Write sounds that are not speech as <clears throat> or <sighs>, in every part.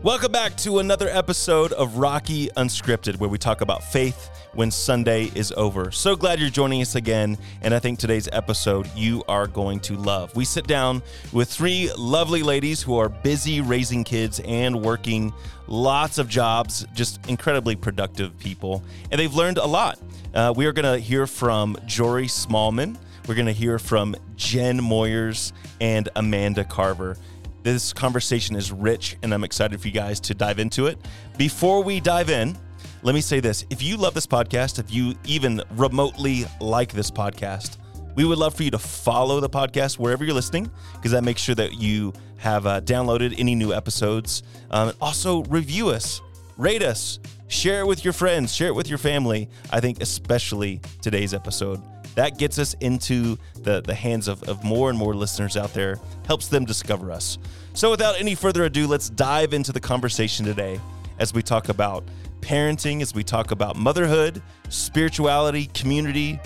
Welcome back to another episode of Rocky Unscripted, where we talk about faith when Sunday is over. So glad you're joining us again, and I think today's episode you are going to love. We sit down with three lovely ladies who are busy raising kids and working lots of jobs, just incredibly productive people, and they've learned a lot. Uh, we are going to hear from Jory Smallman. We're going to hear from Jen Moyers and Amanda Carver. This conversation is rich, and I'm excited for you guys to dive into it. Before we dive in, let me say this. If you love this podcast, if you even remotely like this podcast, we would love for you to follow the podcast wherever you're listening, because that makes sure that you have uh, downloaded any new episodes. Um, also, review us, rate us, share it with your friends, share it with your family. I think, especially today's episode that gets us into the, the hands of, of more and more listeners out there, helps them discover us. So, without any further ado, let's dive into the conversation today as we talk about parenting, as we talk about motherhood, spirituality, community,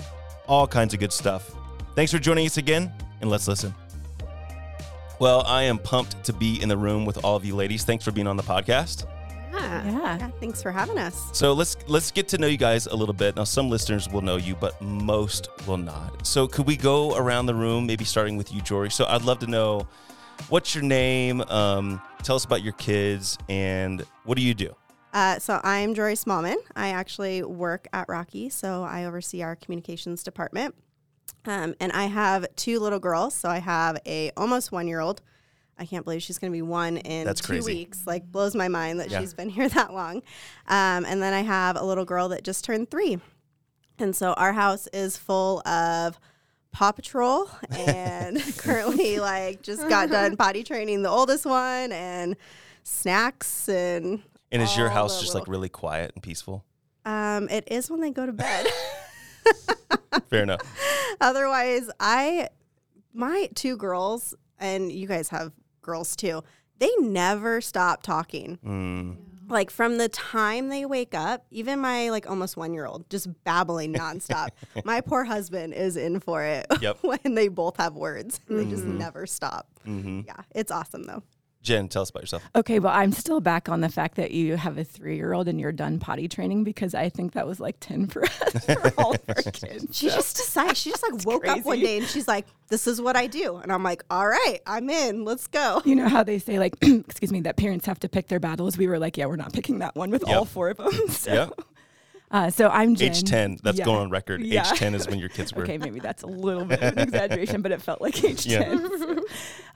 all kinds of good stuff. Thanks for joining us again, and let's listen. Well, I am pumped to be in the room with all of you ladies. Thanks for being on the podcast. Yeah. Yeah. yeah. Thanks for having us. So let's let's get to know you guys a little bit. Now, some listeners will know you, but most will not. So, could we go around the room, maybe starting with you, Jory? So, I'd love to know what's your name. Um, tell us about your kids, and what do you do? Uh, so I'm Jory Smallman. I actually work at Rocky, so I oversee our communications department. Um, and I have two little girls. So I have a almost one year old. I can't believe she's going to be one in That's two crazy. weeks. Like blows my mind that Yeah. she's been <laughs> here that long. Um, and then I have a little girl that just turned three. And so our house is full of Paw Patrol <laughs> and <laughs> currently like just got done potty training the oldest one and snacks and And is your house just like really quiet and peaceful? um it is when they go to bed. Fair enough. Otherwise, I my two girls and you guys have girls too. They never stop talking. Mm. Like from the time they wake up, even my like almost one year old just babbling nonstop. <laughs> my poor husband is in for it Yep. <laughs> when they both have words. and They just Mhm. never stop. hmm Yeah, it's awesome though. Jen, tell us about yourself. Okay, well, I'm still back on the fact that you have a three year old and you're done potty training because I think that was like 10 for us <laughs> for all of our <laughs> kids. She So- just decided. She just like woke up one day and she's like, "This is what I do," and I'm like, "All right, I'm in. Let's go." you know how they say, like, <clears throat> excuse me, that parents have to pick their battles? We were like, yeah, we're not picking that one with all four of them. <laughs> So, Yeah. Uh, so I'm Jen. Age 10. That's Yeah. going on record. Yeah. Age 10 is when your kids <laughs> were. Okay, maybe that's a little bit of an exaggeration, but it felt like age Yeah. 10. So,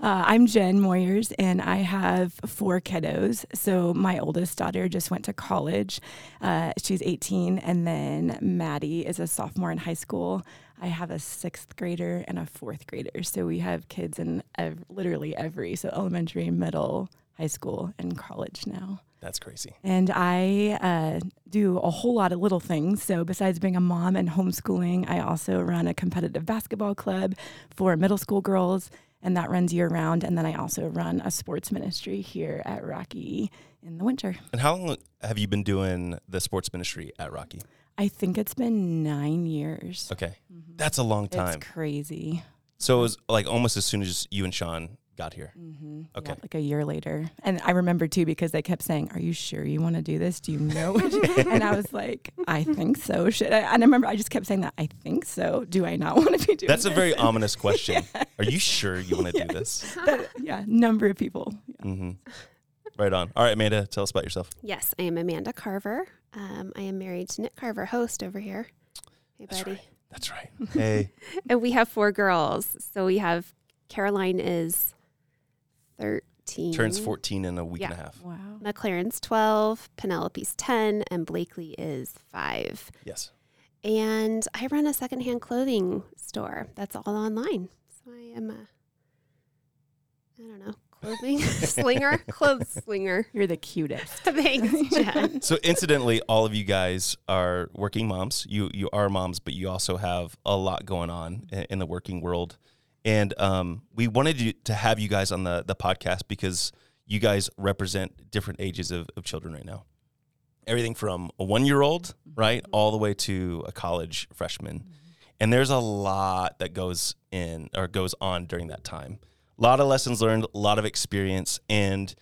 uh, I'm Jen Moyers, and I have four kiddos. So my oldest daughter just went to college. Uh, she's 18, and then Maddie is a sophomore in high school. I have a sixth grader and a fourth grader. So we have kids in ev- literally every, so elementary, middle, high school, and college now. That's crazy. And I uh, do a whole lot of little things. So, besides being a mom and homeschooling, I also run a competitive basketball club for middle school girls, and that runs year round. And then I also run a sports ministry here at Rocky in the winter. And how long have you been doing the sports ministry at Rocky? I think it's been nine years. Okay. That's a long time. It's crazy. So it was like almost as soon as you and Sean got here. hmm Okay. like a year later. And I remember too because they kept saying, Are you sure you want to do this? Do you know? what you-" <laughs> and I was like, I think so. Should I? And I remember I just kept saying that, I think so. Do I not want to be doing That's a very ominous question. <laughs> Are you sure you want to do this? that- yeah, number of people. Yeah. hmm Right on. All right, Amanda, tell us about yourself. Yes, I am Amanda Carver. Um, I am married to Nick Carver, host over here. Hey, That's buddy. right. That's right. Hey. <laughs> And we have four girls. So we have Caroline is 13. Turns 14 in a week and a half. Wow. McLaren's 12. Penelope's 10. And Blakely is 5. Yes. And I run a secondhand clothing store that's all online. So I am a, I don't know, clothing <laughs> slinger, clothes slinger. You're the cutest. <laughs> Thanks, Jen. So incidentally, all of you guys are working moms. You you are moms, but you also have a lot going on in the working world. And um, we wanted to have you guys on the the podcast because you guys represent different ages of, of children right now. Everything from a one year old, right, all the way to a college freshman. And there's a lot that goes in or goes on during that time. A lot of lessons learned, a lot of experience. And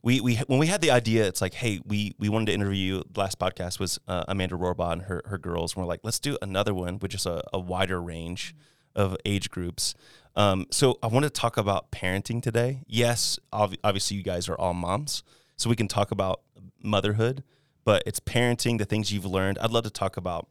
we we when we had the idea, it's like, hey, we we wanted to interview you. The last podcast was uh, Amanda Rohrbaugh and her her girls. And we're like, let's do another one with just a, a wider range of age groups. Um, so I want to talk about parenting today. Yes, ob- obviously you guys are all moms, so we can talk about motherhood, but it's parenting, the things you've learned. I'd love to talk about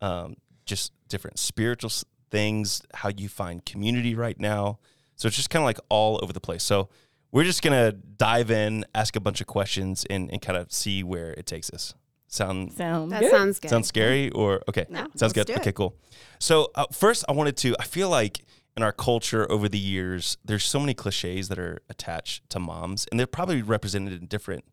um, just different spiritual things, how you find community right now. So it's just kind of like all over the place. So we're just gonna dive in, ask a bunch of questions, and, and kind of see where it takes us. Sound Sound That good? sounds good. sounds scary or okay? No, Sounds let's good. do it. Okay, cool. So uh, first, I wanted to. I feel like in our culture over the years, there's so many cliches that are attached to moms, and they're probably represented in different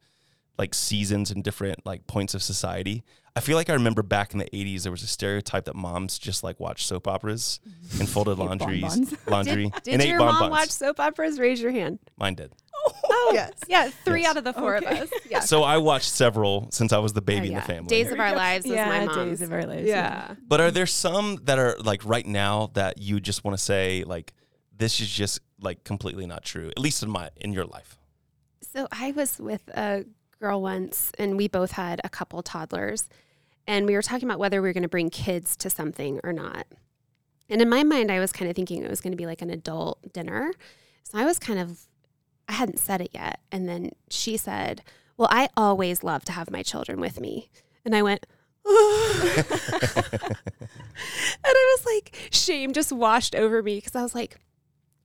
like seasons and different like points of society. I feel like I remember back in the 80s there was a stereotype that moms just like watch soap operas and folded <laughs> Ate laundries, laundry Did, and did ate your bonbons. mom watch soap operas? Raise your hand. Mine did. <laughs> Oh, Yes. Yeah, three Yes. out of the four Okay. of us. Yeah. So I watched several since I was the baby Oh, in the oh, family. Days of Our Lives was yeah, my mom's. days of our lives. yeah. But are there some that are like right now that you just want to say like this is just like completely not true, at least in my in your life? So I was with a girl once, and we both had a couple toddlers, and we were talking about whether we were going to bring kids to something or not. And in my mind, I was kind of thinking it was going to be like an adult dinner. So I was kind of, I hadn't said it yet. And then she said, Well, I always love to have my children with me. And I went, <laughs> and I was like, shame just washed over me because I was like,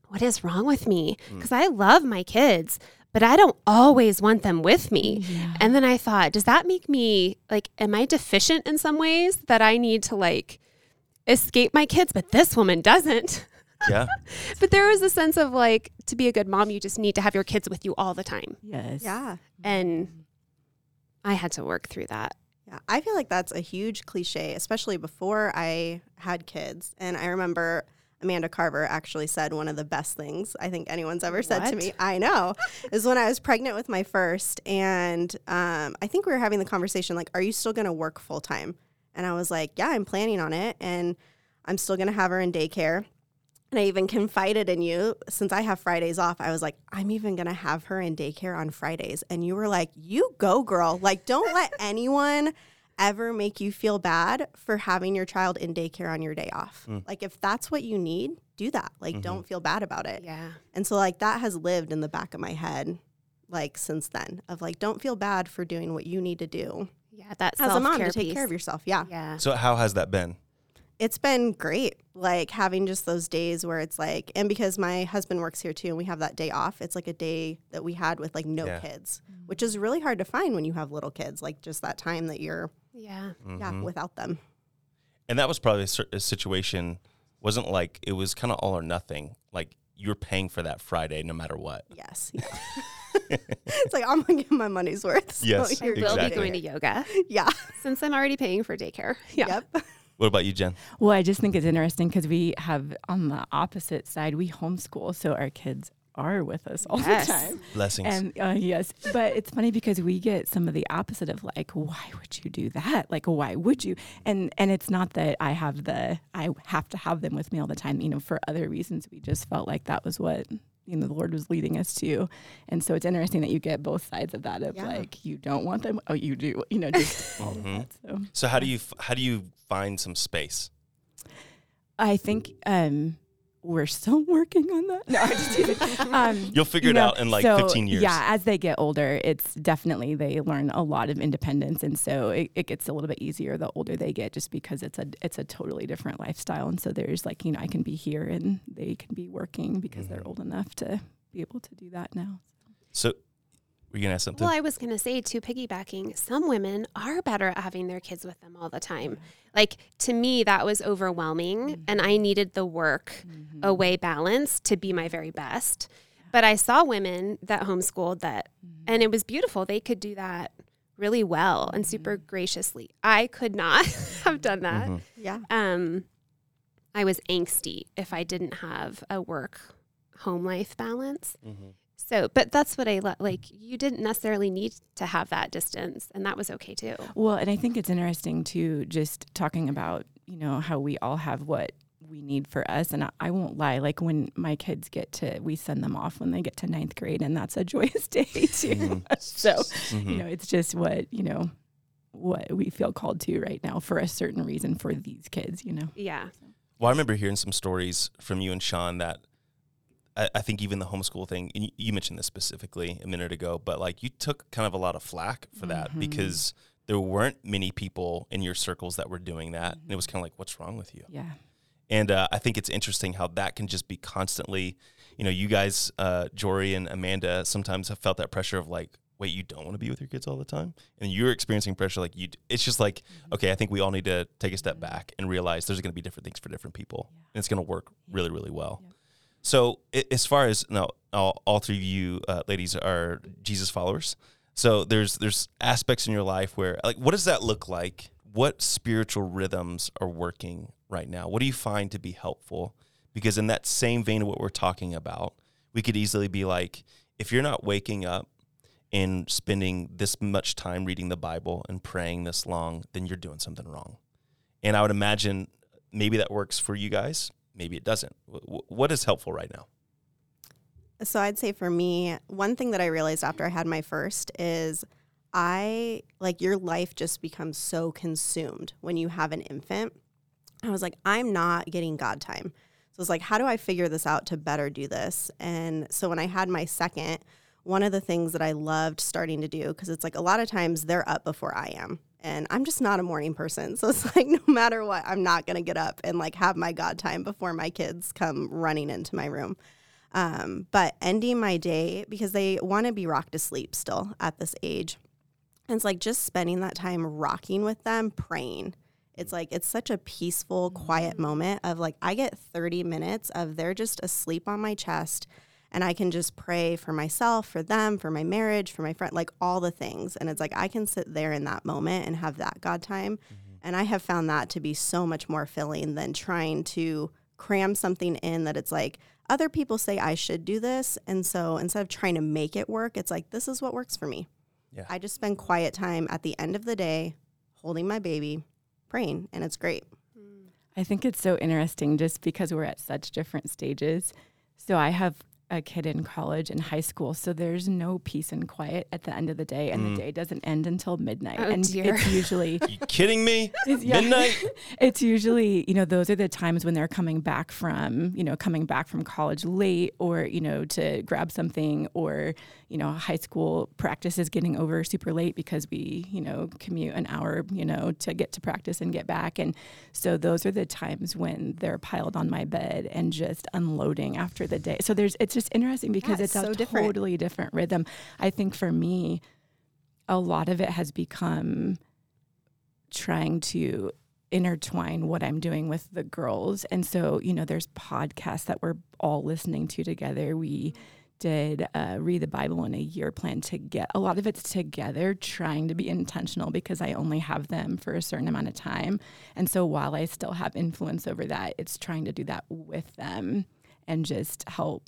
what is wrong with me? Mm. Because I love my kids, but I don't always want them with me. Yeah. And then I thought, does that make me like, am I deficient in some ways that I need to like escape my kids? But this woman doesn't. Yeah. <laughs> But there was a sense of like, to be a good mom, you just need to have your kids with you all the time. Yes. Yeah. And I had to work through that. Yeah, I feel like that's a huge cliche, especially before I had kids. And I remember Amanda Carver actually said one of the best things I think anyone's ever said to me. I know <laughs> is when I was pregnant with my first, and um, I think we were having the conversation like, "Are you still going to work full time?" And I was like, "Yeah, I'm planning on it, and I'm still going to have her in daycare." And I even confided in you since I have Fridays off. I was like, I'm even going to have her in daycare on Fridays. And you were like, You go, girl. Like, don't let <laughs> anyone ever make you feel bad for having your child in daycare on your day off. Mm. Like, if that's what you need, do that. Like, don't mm-hmm. feel bad about it. Yeah. And so, like, that has lived in the back of my head, like, since then, of like, don't feel bad for doing what you need to do Yeah. That's as a mom to take piece. care of yourself. Yeah. Yeah. So how has that been? It's been great, like having just those days where it's like, and because my husband works here too, and we have that day off, it's like a day that we had with like no Yeah. kids, mm. which is really hard to find when you have little kids, like just that time that you're, Yeah. yeah, mm-hmm. without them. And that was probably a, a situation wasn't like it was kind of all or nothing. Like you're paying for that Friday no matter what. Yes. Yeah. <laughs> <laughs> it's like, I'm going to get my money's worth. so Yes, I you're will Exactly. be going to yoga Yeah. since I'm already paying for daycare. Yeah. Yep. What about you, Jen? Well, I just think it's interesting because we have on the opposite side, we homeschool, so our kids are with us all Yes. the time. Blessings. And uh, yes, but it's funny because we get some of the opposite of like, why would you do that? Like, why would you? And and it's not that I have the I have to have them with me all the time. You know, for other reasons, we just felt like that was what you know the Lord was leading us to. And so it's interesting that you get both sides of that. Of Yeah. like, you don't want them. Oh, you do. You know, just all of Mhm. that. So so how do you how do you find some space? I think um, we're still <laughs> working on that. No, I'm just kidding. <laughs> Um, You'll figure it know, out in like so, 15 years. Yeah, as they get older, it's definitely they learn a lot of independence, and so it, it gets a little bit easier the older they get, just because it's a it's a totally different lifestyle. And so there's like you know I can be here and they can be working because Mm-hmm. they're old enough to be able to do that now. So were you gonna ask something? Well, I was going to say, too, piggybacking, some women are better at having their kids with them all the time. Like, to me, that was overwhelming, and I needed the work away balance to be my very best. But I saw women that homeschooled that, and it was beautiful. They could do that really well and super graciously. I could not <laughs> have done that. Mhm. Yeah. Um, I was angsty if I didn't have a work home life balance. Mhm. So, but that's what I le- like. You didn't necessarily need to have that distance, and that was okay too. Well, and I think it's interesting too, just talking about you know how we all have what we need for us. And I, I won't lie, like when my kids get to, we send them off when they get to ninth grade, and that's a joyous <laughs> day too. Mhm. <laughs> so, Mhm. you know, it's just what, you know, what we feel called to right now for a certain reason for these kids, you know. Yeah. Well, I remember hearing some stories from you and Sean that I, I think even the homeschool thing, and you, you mentioned this specifically a minute ago, but like you took kind of a lot of flack for that Mhm. because there weren't many people in your circles that were doing that. And it was kind of like, what's wrong with you? Yeah. And uh, I think it's interesting how that can just be constantly, you know, you guys, uh, Jory and Amanda, sometimes have felt that pressure of like, wait, you don't want to be with your kids all the time, and you're experiencing pressure like you. d- It's just like, okay, I think we all need to take a step back and realize there's going to be different things for different people, and it's going to work really, really well. Yep. So as far as now, all, all three of you uh, ladies are Jesus followers. So there's there's aspects in your life where like, what does that look like? What spiritual rhythms are working right now? What do you find to be helpful? Because in that same vein of what we're talking about, we could easily be like, if you're not waking up and spending this much time reading the Bible and praying this long, then you're doing something wrong. And I would imagine maybe that works for you guys, maybe it doesn't. Wh- What is helpful right now? So I'd say for me, one thing that I realized after I had my first is I like your life just becomes so consumed when you have an infant. I was like, I'm not getting God time. So it's like, how do I figure this out to better do this? And so when I had my second, one of the things that I loved starting to do, because it's like a lot of times they're up before I am. And I'm just not a morning person. <laughs> So it's like, no matter what, I'm not going to get up and like have my God time before my kids come running into my room. Um, but ending my day because they want to be rocked to sleep still at this age. And it's like just spending that time rocking with them, praying. It's like it's such a peaceful, quiet moment of like I get 30 minutes of they're just asleep on my chest and I can just pray for myself, for them, for my marriage, for my friend, like all the things. And it's like I can sit there in that moment and have that God time. Mm-hmm. And I have found that to be so much more filling than trying to cram something in that it's like other people say I should do this. And so instead of trying to make it work, it's like this is what works for me. Yeah. I just spend quiet time at the end of the day holding my baby, praying, and it's great. I think it's so interesting just because we're at such different stages. So I have a kid in college and high school, so there's no peace and quiet at the end of the day, and Mm. the day doesn't end until midnight. Oh, and dear. it's usually Are <laughs> you kidding me? <laughs> it's- yeah. Midnight? <laughs> it's usually you know those are the times when they're coming back from you know coming back from college late or you know to grab something or you know high school practice is getting over super late because we you know commute an hour you know to get to practice and get back and so those are the times when they're piled on my bed and just unloading after the day so there's it's just interesting because Yeah, it's, it's a different. totally different rhythm i think for me a lot of it has become trying to intertwine what I'm doing with the girls. And so, you know, there's podcasts that we're all listening to together. We did uh, read the Bible in a year plan to get a lot of it's together, trying to be intentional because I only have them for a certain amount of time. And so while I still have influence over that, it's trying to do that with them and just help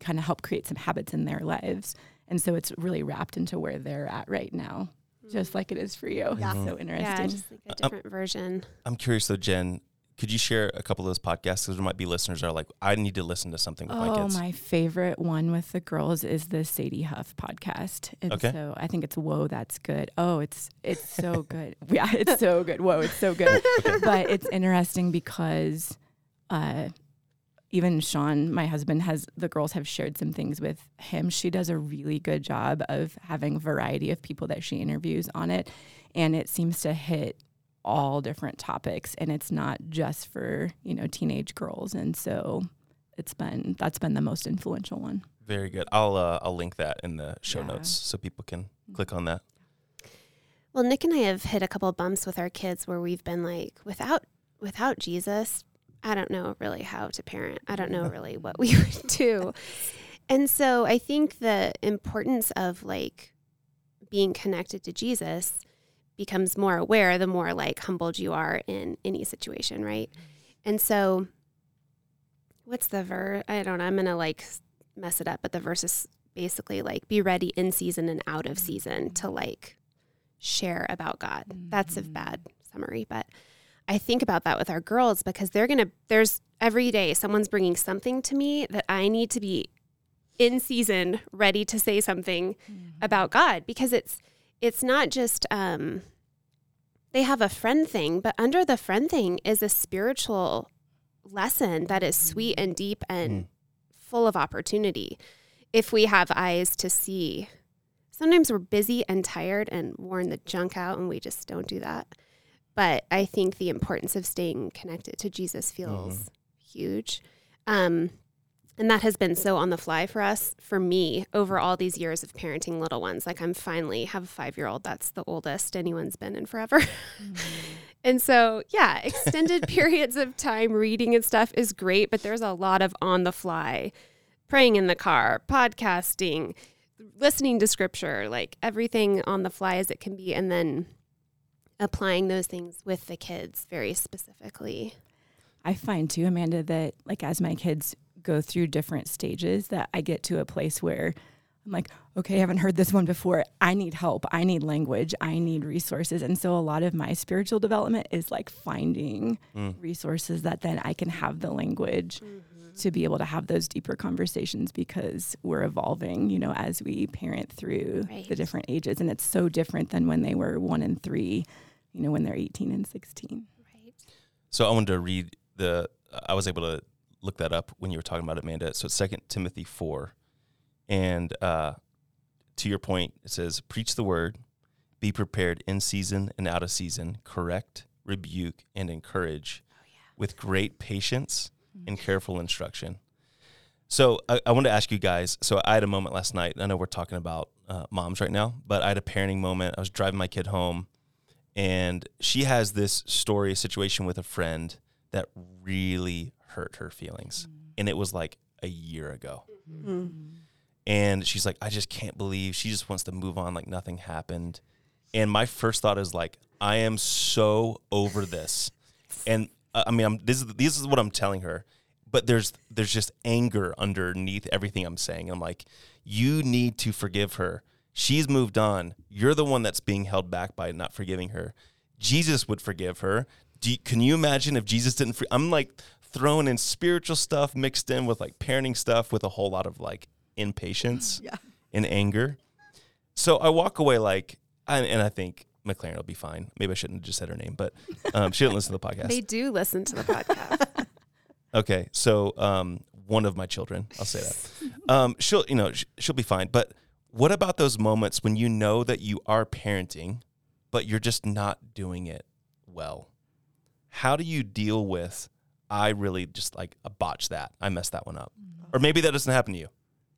kind of help create some habits in their lives. And so it's really wrapped into where they're at right now, just like it is for you. Yeah. So interesting. Yeah, just like a different version. I'm curious though, Jen. Could you share a couple of those podcasts? Because there might be listeners that are like, I need to listen to something with my Oh, kids. my favorite one with the girls is the Sadie Huff podcast. And Okay. so I think it's Whoa, that's good. Oh, it's it's so <laughs> good. Yeah, it's so good. Whoa, it's so good. <laughs> But it's interesting because uh even Sean, my husband, has the girls have shared some things with him. She does a really good job of having a variety of people that she interviews on it. And it seems to hit all different topics and it's not just for, you know, teenage girls. And so it's been that's been the most influential one. Very good. I'll uh, I'll link that in the show Yeah. notes so people can click on that. Well, Nick and I have hit a couple bumps with our kids where we've been like, without without Jesus, I don't know really how to parent. I don't know <laughs> really what we <laughs> would do. And so I think the importance of like being connected to Jesus becomes more aware the more like humbled you are in any situation, right? Mm-hmm. And so what's the verse? I don't know. I'm going to like mess it up, but the verse is basically like be ready in season and out of mm-hmm. season to like share about God. That's a Mhm. bad summary, but I think about that with our girls because they're going to there's every day someone's bringing something to me that I need to be in season ready to say something mm-hmm. about God because it's it's not just um they have a friend thing, but under the friend thing is a spiritual lesson that is sweet and deep and full of opportunity. If we have eyes to see, sometimes we're busy and tired and worn the junk out, and we just don't do that. But I think the importance of staying connected to Jesus feels huge. Um, and that has been so on the fly for us, for me, over all these years of parenting little ones. Like I'm finally have a five year old. That's the oldest anyone's been in forever. <laughs> Mm-hmm. and so, yeah, extended <laughs> periods of time reading and stuff is great, but there's a lot of on the fly, praying in the car, podcasting, listening to scripture, like everything on the fly as it can be, and then applying those things with the kids very specifically. I find too, Amanda, that like as my kids go through different stages, that I get to a place where I'm like, okay, I haven't heard this one before. I need help. I need language. I need resources. And so a lot of my spiritual development is like finding mm. resources that then I can have the language mm-hmm. to be able to have those deeper conversations because we're evolving, you know, as we parent through Right. the different ages. And it's so different than when they were one and three, you know, when they're 18 and 16. Right. So I wanted to read the. I was able to look that up when you were talking about it, Amanda. So it's Second Timothy four, and uh, to your point, it says, "Preach the word, be prepared in season and out of season, correct, rebuke, and encourage, with great patience and careful instruction." So I, I wanted to ask you guys. So I had a moment last night. I know we're talking about uh, moms right now, but I had a parenting moment. I was driving my kid home, and she has this story, a situation with a friend that really hurt her feelings, and it was like a year ago. And she's like, I just can't believe she just wants to move on like nothing happened. And my first thought is like, I am so over this. And uh, I mean, I'm, this is this is what I'm telling her, but there's there's just anger underneath everything I'm saying. I'm like, you need to forgive her. She's moved on. You're the one that's being held back by not forgiving her. Jesus would forgive her. Do you, can you imagine if Jesus didn't? For, I'm like throwing in spiritual stuff mixed in with like parenting stuff with a whole lot of like impatience <laughs> Yeah. and anger. So I walk away like, and, and I think McLaren will be fine. Maybe I shouldn't have just said her name, but um, she didn't listen to the podcast. They do listen to the podcast. <laughs> <laughs> Okay, so um, one of my children, I'll say that. Um, she'll, you know, sh- she'll be fine. But what about those moments when you know that you are parenting, but you're just not doing it well? How do you deal with? I really just like a botch that. I messed that one up, or maybe that doesn't happen to you.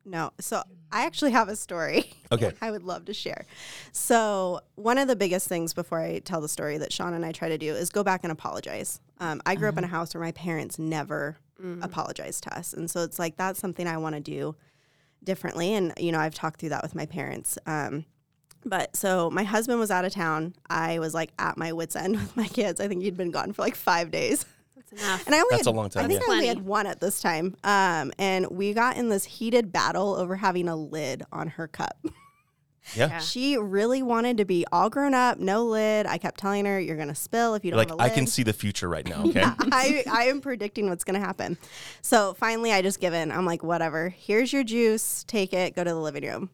No. So I actually have a story. <laughs> Okay. I would love to share. So, one of the biggest things before I tell the story that Sean and I try to do is go back and apologize. Um, I grew up in a house where my parents never apologized to us. And so it's like that's something I want to do differently. And, you know, I've talked through that with my parents. Um, but so my husband was out of town. I was like at my wits' end <laughs> with my kids. I think he'd been gone for like five days. That's enough. And I only That's had, a long time, I think yeah. I only had one at this time. Um, and we got in this heated battle over having a lid on her cup. <laughs> Yeah. Yeah. She really wanted to be all grown up, no lid. I kept telling her, "You're gonna spill if you don't Like have a I lid." I can see the future right now. <laughs> Okay. I, I am predicting what's going to happen. So finally, I just give in. I'm like, whatever. Here's your juice. Take it. Go to the living room.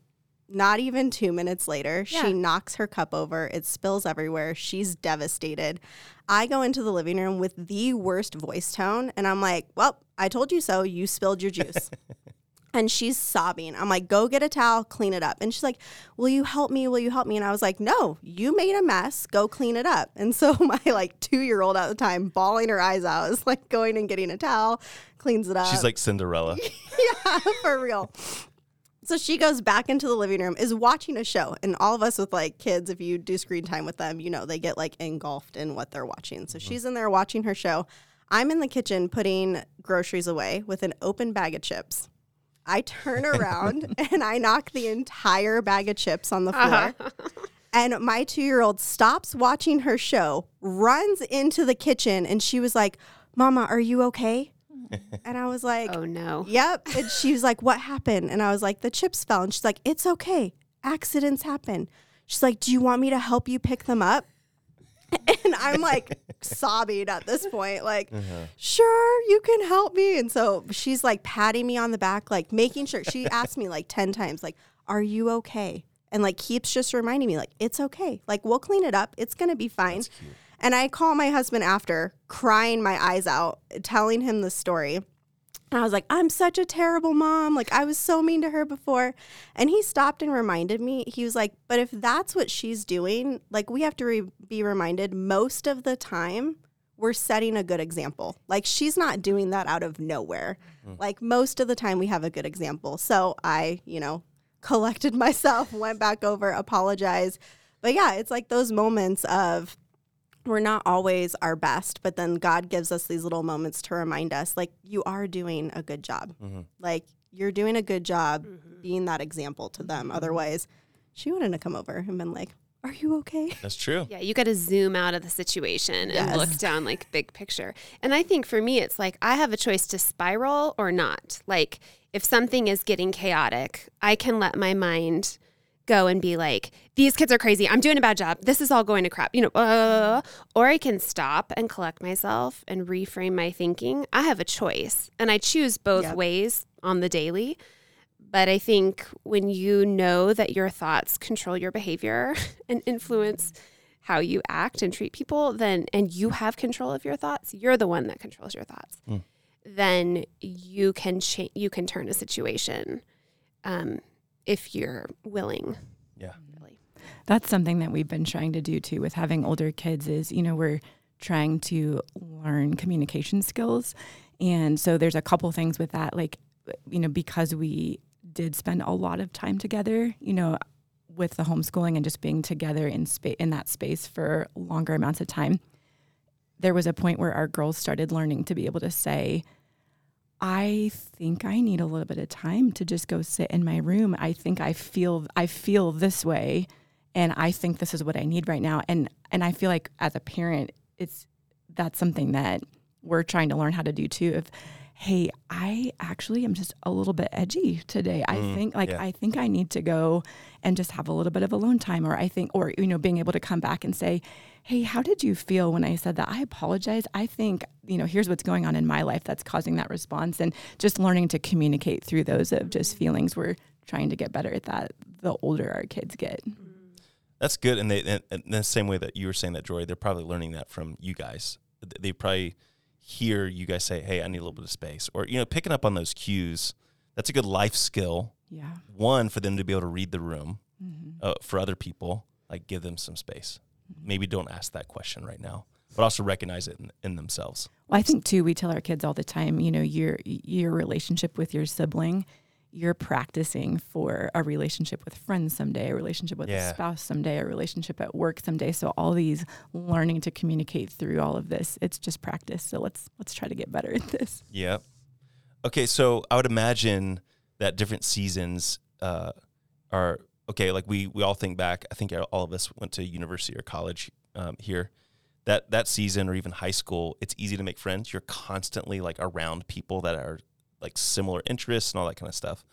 Not even two minutes later, Yeah. she knocks her cup over. It spills everywhere. She's devastated. I go into the living room with the worst voice tone, and I'm like, well, I told you so. You spilled your juice. <laughs> And she's sobbing. I'm like, go get a towel, clean it up. And she's like, will you help me? Will you help me? And I was like, no, you made a mess. Go clean it up. And <laughs> so my like two year old at the time, bawling her eyes out, is like going and getting a towel, cleans it up. She's like Cinderella. <laughs> yeah, for real. So she goes back into the living room, is watching a show, and all of us with like kids, if you do screen time with them, you know they get like engulfed in what they're watching. So uh-huh. she's in there watching her show. I'm in the kitchen putting groceries away with an open bag of chips. I turn <laughs> around and I knock the entire bag of chips on the floor. Uh-huh. And my two year old stops watching her show, runs into the kitchen, and she was like, Mama, are you okay? And I was like, Oh no. Yep. And she was like, What happened? And I was like, The chips fell. And she's like, It's okay. Accidents happen. She's like, Do you want me to help you pick them up? <laughs> and I'm like sobbing at this point, like, uh-huh. sure, you can help me. And so she's like patting me on the back, like making sure she asked me like 10 times, like, are you okay? And like keeps just reminding me, like, it's okay. Like, we'll clean it up. It's going to be fine. And I call my husband after, crying my eyes out, telling him the story. And I was like, I'm such a terrible mom. Like, I was so mean to her before. And he stopped and reminded me. He was like, But if that's what she's doing, like, we have to re- be reminded most of the time we're setting a good example. Like, she's not doing that out of nowhere. Mm-hmm. Like, most of the time we have a good example. So I, you know, collected <laughs> myself, went back over, apologized. But yeah, it's like those moments of, we're not always our best, but then God gives us these little moments to remind us, like, you are doing a good job. Mm-hmm. Like, you're doing a good job mm-hmm. being that example to them. Mm-hmm. Otherwise, she wouldn't have come over and been like, Are you okay? That's true. Yeah, you got to zoom out of the situation and look down like big picture. And I think for me, it's like I have a choice to spiral or not. Like if something is getting chaotic, I can let my mind go and be like, these kids are crazy. I'm doing a bad job. This is all going to crap, you know. blah. Or I can stop and collect myself and reframe my thinking. I have a choice and I choose both Yep. ways on the daily. But I think when you know that your thoughts control your behavior <laughs> and influence how you act and treat people, then and you have control of your thoughts, you're the one that controls your thoughts. Mm. Then you can change, you can turn a situation um, if you're willing. Yeah. Really. That's something that we've been trying to do too with having older kids is, you know, we're trying to learn communication skills. And so there's a couple things with that like you know, because we did spend a lot of time together, you know, with the homeschooling and just being together in space in that space for longer amounts of time. There was a point where our girls started learning to be able to say, I think I need a little bit of time to just go sit in my room. I think I feel I feel this way and I think this is what I need right now. And and I feel like as a parent, it's that's something that we're trying to learn how to do too. If hey, I actually am just a little bit edgy today. I Mm, think like yeah. I think I need to go and just have a little bit of alone time or I think or you know being able to come back and say, "Hey, how did you feel when I said that? I apologize. I think, you know, here's what's going on in my life that's causing that response." And just learning to communicate through those of just feelings we're trying to get better at that the older our kids get. That's good. And they, and, and the same way that you were saying that, Joy, they're probably learning that from you guys. They probably hear you guys say, "Hey, I need a little bit of space," or you know, picking up on those cues. That's a good life skill. Yeah. One for them to be able to read the room. Mm-hmm. Uh, for other people, like give them some space. Maybe don't ask that question right now, but also recognize it in, in themselves. Well, I think too, we tell our kids all the time, you know, your your relationship with your sibling, you're practicing for a relationship with friends someday, a relationship with Yeah. a spouse someday, a relationship at work someday. So all these learning to communicate through all of this, it's just practice. So let's let's try to get better at this. Yep. Okay, so I would imagine that different seasons uh, are okay. Like we we all think back. I think all of us went to university or college um, here. That that season or even high school, it's easy to make friends. You're constantly like around people that are like similar interests and all that kind of stuff.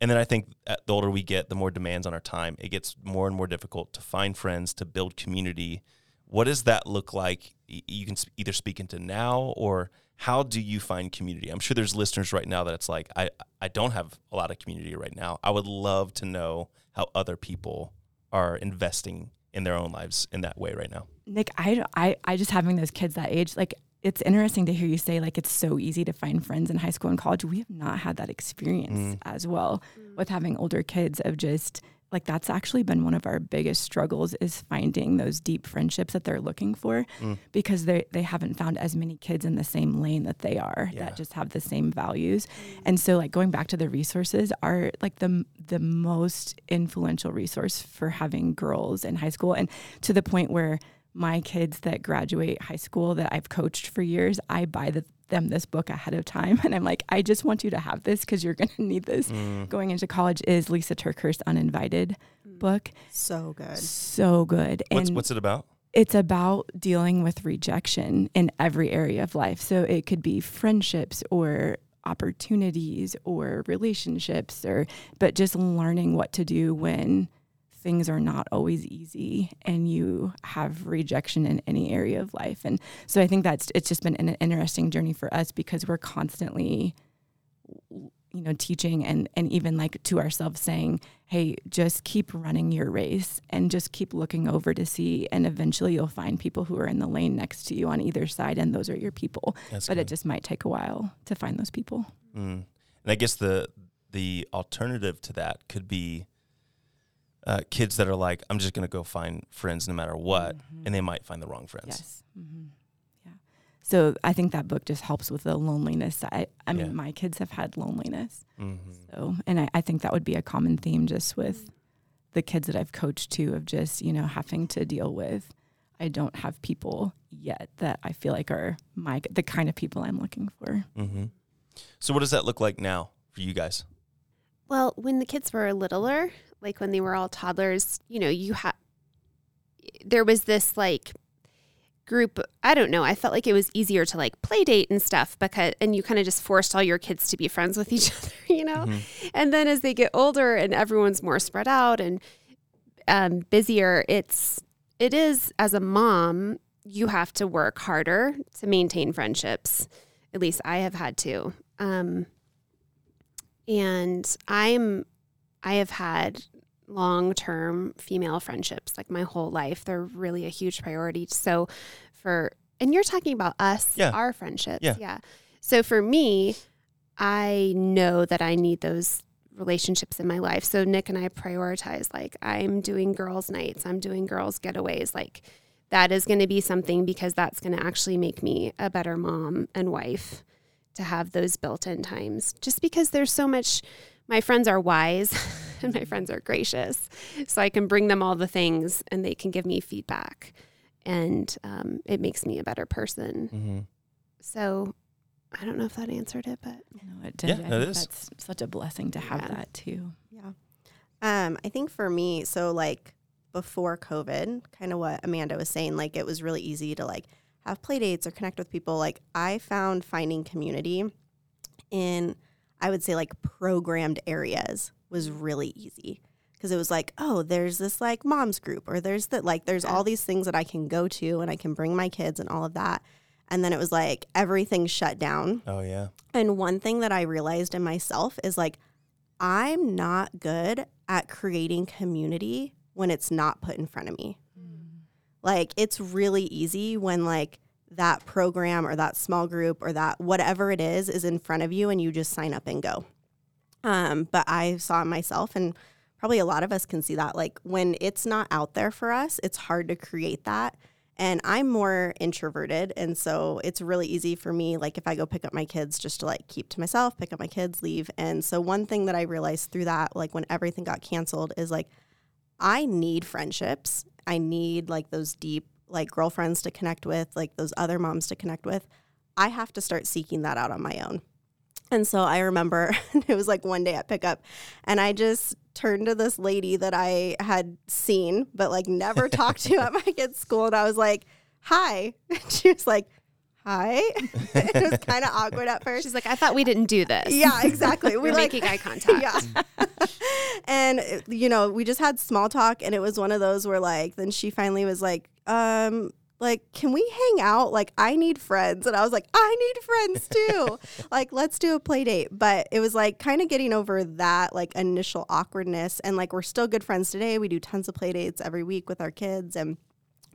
And then I think the older we get, the more demands on our time. It gets more and more difficult to find friends, to build community. What does that look like? You can either speak into now or how do you find community? I'm sure there's listeners right now that it's like, I, I don't have a lot of community right now. I would love to know how other people are investing in their own lives in that way right now. Nick, I, I, I just having those kids that age, like it's interesting to hear you say like it's so easy to find friends in high school and college. We have not had that experience mm. as well mm. with having older kids of just like that's actually been one of our biggest struggles is finding those deep friendships that they're looking for mm. because they they haven't found as many kids in the same lane that they are Yeah. that just have the same values. And so like going back to the resources are like the the most influential resource for having girls in high school and to the point where my kids that graduate high school that I've coached for years, I buy the, them this book ahead of time. <laughs> And I'm like, I just want you to have this because you're <laughs> going to need this mm. going into college. Is Lisa TerKeurst Uninvited mm. book. So good. So good. What's, and what's it about? it's about dealing with rejection in every area of life. So it could be friendships or opportunities or relationships or but just learning what to do when things are not always easy and you have rejection in any area of life. And so I think that's it's just been an interesting journey for us because we're constantly you know teaching and and even like to ourselves saying hey just keep running your race and just keep looking over to see and eventually you'll find people who are in the lane next to you on either side and those are your people That's but good. it just might take a while to find those people Mm. And I guess the the alternative to that could be uh, kids that are like, I'm just going to go find friends no matter what, Mhm. and they might find the wrong friends. Yes. hmm Yeah. So I think that book just helps with the loneliness. I, I mean, Yeah. my kids have had loneliness. hmm So, and I, I think that would be a common theme just with the kids that I've coached too, of just, you know, having to deal with, I don't have people yet that I feel like are my, the kind of people I'm looking for. hmm So, what does that look like now for you guys? Well, when the kids were littler, like when they were all toddlers, you know, you had there was this like group. I don't know. I felt like it was easier to like play date and stuff because, and you kind of just forced all your kids to be friends with each <laughs> other, you know. Mhm. And then as they get older and everyone's more spread out and um, busier, it's it is as a mom you have to work harder to maintain friendships. At least I have had to. Um, and I'm I have had long term female friendships like my whole life. They're really a huge priority. So for and you're talking about us, Yeah. our friendships. Yeah. yeah. So for me, I know that I need those relationships in my life. So Nick and I prioritize like I'm doing girls' nights, I'm doing girls' getaways. Like that is going to be something because that's going to actually make me a better mom and wife to have those built in times. Just because there's so much, my friends are wise <laughs> and <laughs> my friends are gracious. So I can bring them all the things and they can give me feedback. And um, it makes me a better person. hmm So I don't know if that answered it, but No, it did. Yeah, I it think is. That's such a blessing to have Yeah. that too. Yeah. Um, I think for me, so like before COVID, kind of what Amanda was saying, like it was really easy to like have play dates or connect with people. Like I found finding community in, I would say like programmed areas was really easy because it was like, oh, there's this like mom's group or there's that like there's all these things that I can go to and I can bring my kids and all of that. And then it was like everything shut down. Oh yeah. And one thing that I realized in myself is like, I'm not good at creating community when it's not put in front of me. Mm. Like, it's really easy when, like, that program or that small group or that whatever it is is in front of you and you just sign up and go. Um, but I saw myself, and probably a lot of us can see that. Like, when it's not out there for us, it's hard to create that. And I'm more introverted. And so it's really easy for me, like if I go pick up my kids, just to like keep to myself, pick up my kids, leave. And so one thing that I realized through that, like when everything got canceled, is like I need friendships. I need like those deep, like girlfriends to connect with, like those other moms to connect with. I have to start seeking that out on my own. And so I remember <laughs> it was like one day at pickup, and I just turned to this lady that I had seen but like never talked to at my kid's school, and I was like, "Hi." <laughs> And she was like, "Hi." <laughs> it was kind of awkward at first. she's like, I thought we didn't do this. Yeah, exactly. We're like making eye contact. yeah. and you know, we just had small talk and it was one of those where like then she finally was like, um like can we hang out? Like I need friends. And I was like, I need friends too. <laughs> like let's do a play date. But it was like kind of getting over that like initial awkwardness and like we're still good friends today. We do tons of play dates every week with our kids and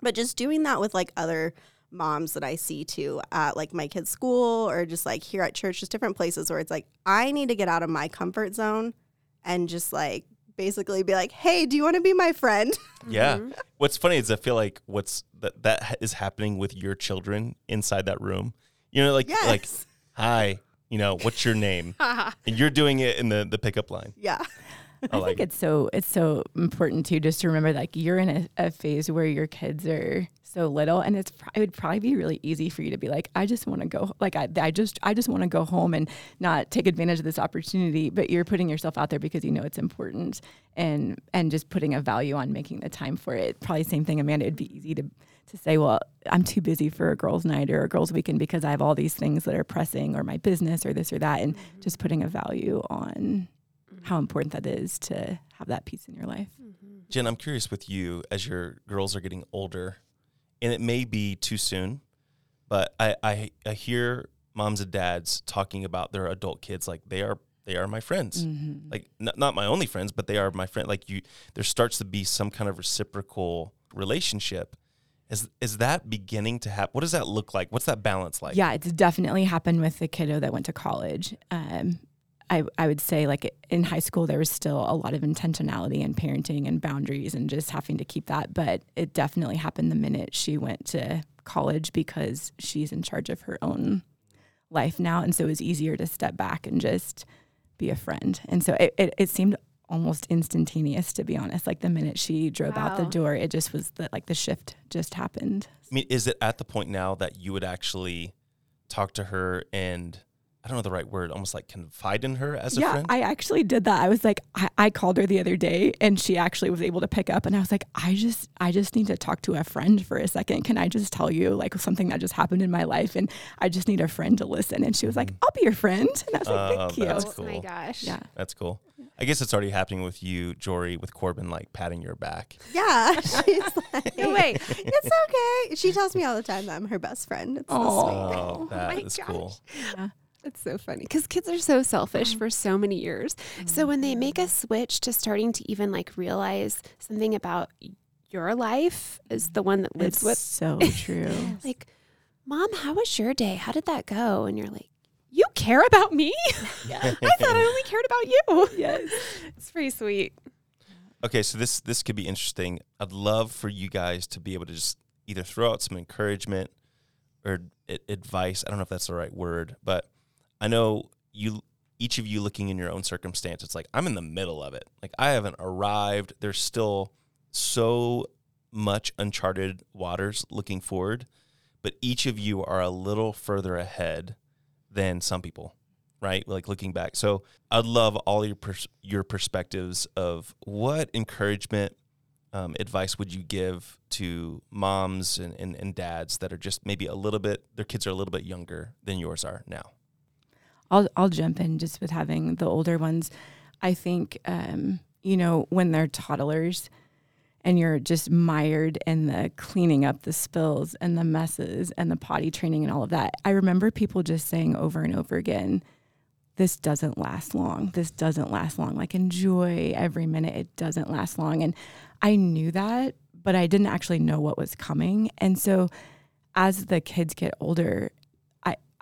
but just doing that with like other moms that I see too at like my kids' school or just like here at church, just different places where it's like I need to get out of my comfort zone and just like basically be like, hey, do you want to be my friend? <laughs> Yeah. Mhm. What's funny is I feel like what's that that ha- is happening with your children inside that room. You know, like yes. like hi, you know, what's your name? <laughs> And you're doing it in the the pickup line. yeah. I I like think it's so it's so important too, just to remember like you're in a, a phase where your kids are so little, and it's pro- it would probably be really easy for you to be like, I just want to go, like I, I just I just want to go home and not take advantage of this opportunity. But you're putting yourself out there because you know it's important, and and just putting a value on making the time for it. Probably same thing, Amanda. It'd be easy to to say, well, I'm too busy for a girls' night or a girls' weekend because I have all these things that are pressing, or my business, or this or that, and just putting a value on how important that is to have that peace in your life. Mhm. Jen, I'm curious with you as your girls are getting older, and it may be too soon, but I, I, I hear moms and dads talking about their adult kids like they are they are my friends. Mm-hmm. Like n- not my only friends, but they are my friend. Like you, there starts to be some kind of reciprocal relationship. Is is that beginning to happen? What does that look like? What's that balance like? Yeah, it's definitely happened with the kiddo that went to college. Um, I, I would say like in high school there was still a lot of intentionality and parenting and boundaries and just having to keep that. But it definitely happened the minute she went to college because she's in charge of her own life now. And so it was easier to step back and just be a friend. And so it, it, it seemed almost instantaneous to be honest. Like the minute she drove out the door it just was the, like the shift just happened. I mean, is it at the point now that you would actually talk to her and I don't know the right word, almost like confide in her as a yeah, friend? I actually did that. I was like, I, I called her the other day, and she actually was able to pick up. And I was like, I just, I just need to talk to a friend for a second. Can I just tell you like something that just happened in my life, and I just need a friend to listen. And she was like, mm. I'll be your friend. And I was like, Oh, thank you. that's oh my gosh. Yeah. That's cool. I guess it's already happening with you, Jory, with Corbin like patting your back. Yeah, <laughs> <laughs> she's like, No way. it's okay. She tells me all the time that I'm her best friend. It's so Aw. sweet. Oh, <laughs> oh, that my is gosh. cool. That's so funny because kids are so selfish Mm-hmm. for so many years. So when they make a switch to starting to even like realize something about your life is the one that lives It's with, so <laughs> true. like, mom, how was your day? How did that go? And you're like, you care about me? yeah. <laughs> I thought I only cared about you. yes. <laughs> It's pretty sweet. Okay, so this this could be interesting. I'd love for you guys to be able to just either throw out some encouragement or a- advice. I don't know if that's the right word, but I know you each of you looking in your own circumstance. It's like I'm in the middle of it. Like I haven't arrived. There's still so much uncharted waters looking forward, but each of you are a little further ahead than some people right? Like looking back. So I'd love all your pers- your perspectives of what encouragement, um, advice would you give to moms and, and, and dads that are just maybe a little bit, their kids are a little bit younger than yours are now. I'll I'll jump in just with having the older ones. I think um, you know when they're toddlers and you're just mired in the cleaning up the spills and the messes and the potty training and all of that. I remember people just saying over and over again, this doesn't last long. This doesn't last long. Like enjoy every minute. It doesn't last long. And I knew that, but I didn't actually know what was coming. And so as the kids get older,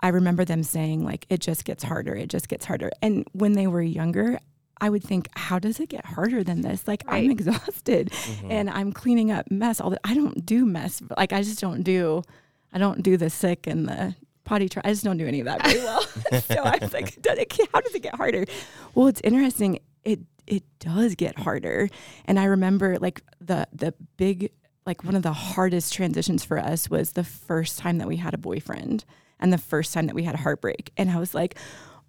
I, I remember them saying like it just gets harder, it just gets harder. And when they were younger, I would think, how does it get harder than this? Like I'm exhausted Mm-hmm. and I'm cleaning up mess all the I don't do mess. Like I just don't do I don't do the sick and the potty try. I just don't do any of that very well. <laughs> so I was like, does it, how does it get harder? Well, it's interesting. It it does get harder. And I remember like the the big like one of the hardest transitions for us was the first time that we had a boyfriend and the first time that we had a heartbreak. And I was like,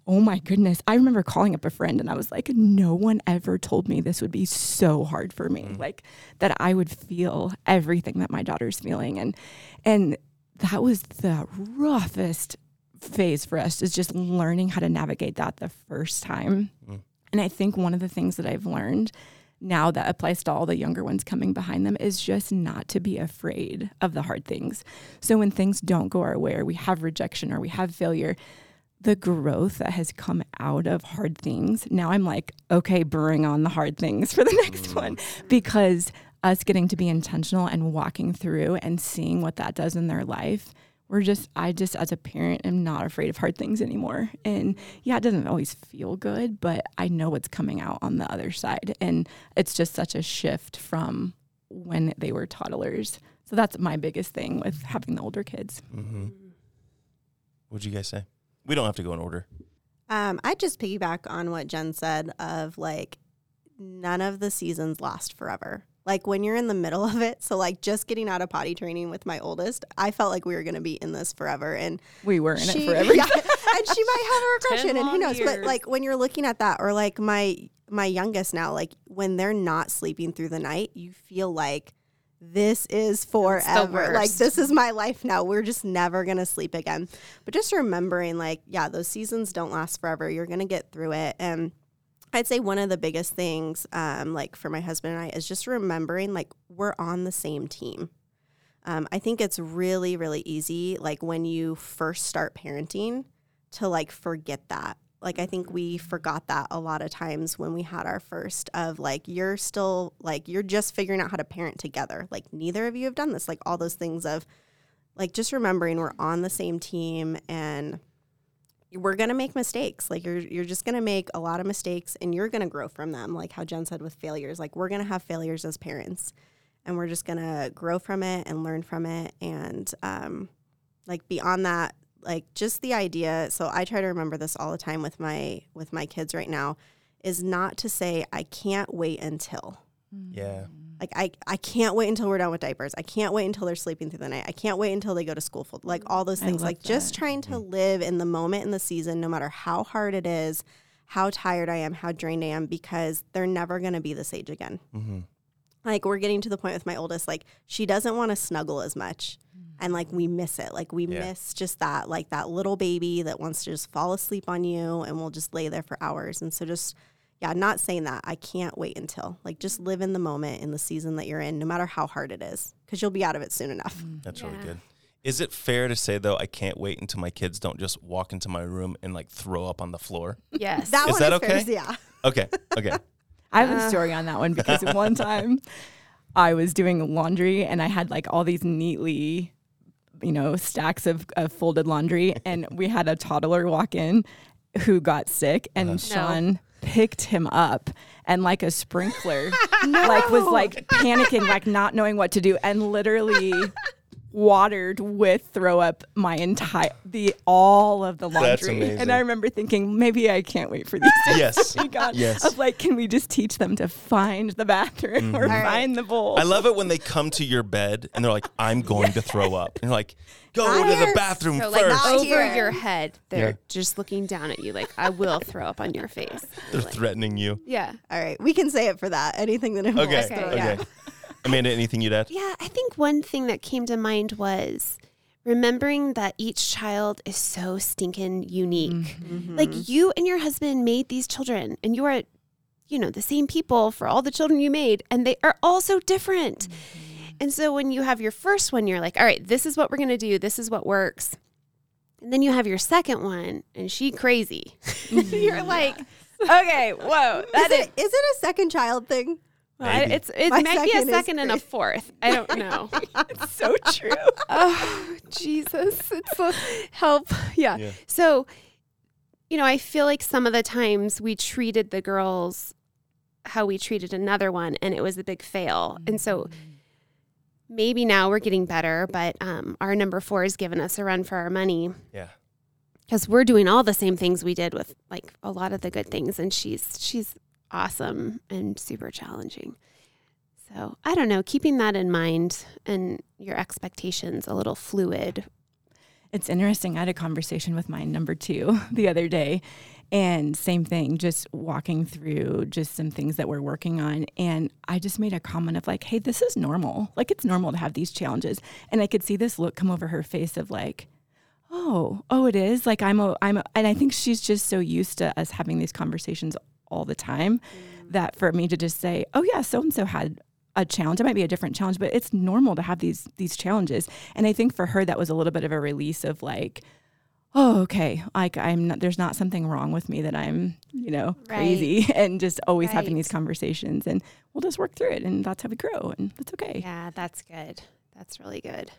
oh my goodness. I remember calling up a friend and I was like, no one ever told me this would be so hard for me. Like that I would feel everything that my daughter's feeling. And and that was the roughest phase for us is just learning how to navigate that the first time. Mm. And I think one of the things that I've learned now that applies to all the younger ones coming behind them is just not to be afraid of the hard things. So when things don't go our way or we have rejection or we have failure, the growth that has come out of hard things. Now I'm like, okay, bring on the hard things for the <laughs> next mm. one because us getting to be intentional and walking through and seeing what that does in their life. We're just, I just, as a parent, am not afraid of hard things anymore. And yeah, it doesn't always feel good, but I know what's coming out on the other side. And it's just such a shift from when they were toddlers. So that's my biggest thing with having the older kids. Mm-hmm. What'd you guys say? We don't have to go in order. Um, I just piggyback on what Jen said of like none of the seasons last forever. Like when you're in the middle <laughs> of it, so like just getting out of potty training with my oldest, I felt like we were gonna be in this forever, and We were in she, it forever. <laughs> yeah, and she might have a regression, and who long knows? But like when you're looking at that, or like my my youngest now, like when they're not sleeping through the night, you feel like this is forever. Like this is my life now. We're just never gonna sleep again. But just remembering, like, yeah, those seasons don't last forever. You're gonna get through it, and I'd say one of the biggest things, um, like for my husband and I, is just remembering like we're on the same team. Um, I think it's really, really easy, like when you first start parenting, to like forget that. Like I think we forgot that a lot of times when we had our first of like you're still like you're just figuring out how to parent together. Like neither of you have done this. Like all those things of like just remembering we're on the same team and we're gonna make mistakes. Like you're you're just gonna make a lot of mistakes and you're gonna grow from them. Like how Jen said with failures. Like we're gonna have failures as parents, and we're just gonna grow from it and learn from it. And um, like beyond that, like just the idea. So I try to remember this all the time with my with my kids right now, is not to say I can't wait until. Yeah. Like I, I can't wait until we're done with diapers. I can't wait until they're sleeping through the night. I can't wait until they go to school full. Like all those things. love Like just trying to live in the moment in the season, no matter how hard it is, how tired I am, how drained I am, because they're never gonna be this age again. Mm-hmm. Like we're getting to the point with my oldest, like she doesn't want to snuggle as much. And like we miss it. Like we Yeah. miss just that, like that little baby that wants to just fall asleep on you and we'll just lay there for hours. And so just yeah, not saying that. I can't wait until. Like just live in the moment in the season that you're in, no matter how hard it is, because you'll be out of it soon enough. That's really good. Is it fair to say though I can't wait until my kids don't just walk into my room and like throw up on the floor? Yes. That Is one that is fair. okay? Yeah. Okay. Okay. <laughs> I have Uh. a story on that one because <laughs> one time I was doing laundry and I had like all these neatly, you know, stacks of, of folded laundry, and we had a toddler walk in who got sick, and Uh-huh. Sean picked him up and like a sprinkler <laughs> like was like panicking like not knowing what to do and literally <laughs> watered with throw up my entire the all of the laundry and i remember thinking maybe i can't wait for these to Yes. <laughs> Oh be gone Yes. of like can we just teach them to find the bathroom mm-hmm. or All right. find the bowl I love it when they come to your bed and they're like, I'm going to throw up. And you're like, go Not to the bathroom So like first. Not over here. your head, they're Yeah. just looking down at you like I will throw up on your face. They're Like, threatening you. yeah. All right. We can say it for that. Anything that involves Okay. Okay. throwing Okay. Up. Amanda, anything you'd add? Yeah, I think one thing that came to mind was remembering that each child is so stinking unique. Mm-hmm. Like you and your husband made these children and you are you know, the same people for all the children you made and they are all so different. And so when you have your first one, you're like, all right, this is what we're going to do. This is what works. And then you have your second one and she crazy. <laughs> you're like, okay, whoa, that is, is, it, is it a second child thing? I- it's it My might be a second second and a fourth. I don't <laughs> know. it's so true <laughs> oh, Jesus. It's a help. Yeah. Yeah. So, you know, I feel like some of the times we treated the girls how we treated another one and it was a big fail. And so maybe now we're getting better, but um, our number four has given us a run for our money Yeah. because we're doing all the same things we did with like a lot of the good things. And she's, she's awesome and super challenging. So I don't know, keeping that in mind and your expectations a little fluid. It's interesting. I had a conversation with my number two <laughs> the other day, and same thing, just walking through just some things that we're working on. And I just made a comment of like, hey, this is normal. Like, it's normal to have these challenges. And I could see this look come over her face of like, oh, oh, it is. Like, I'm, a, I'm, a, and I think she's just so used to us having these conversations all the time that for me to just say, oh, yeah, so and so had a challenge. It might be a different challenge, but it's normal to have these these challenges. And I think for her that was a little bit of a release of like, oh, okay, like I'm not there's not something wrong with me that I'm, you know, crazy <laughs> and just always having these conversations and we'll just work through it and that's how we grow and that's okay. Yeah, that's good. That's really good.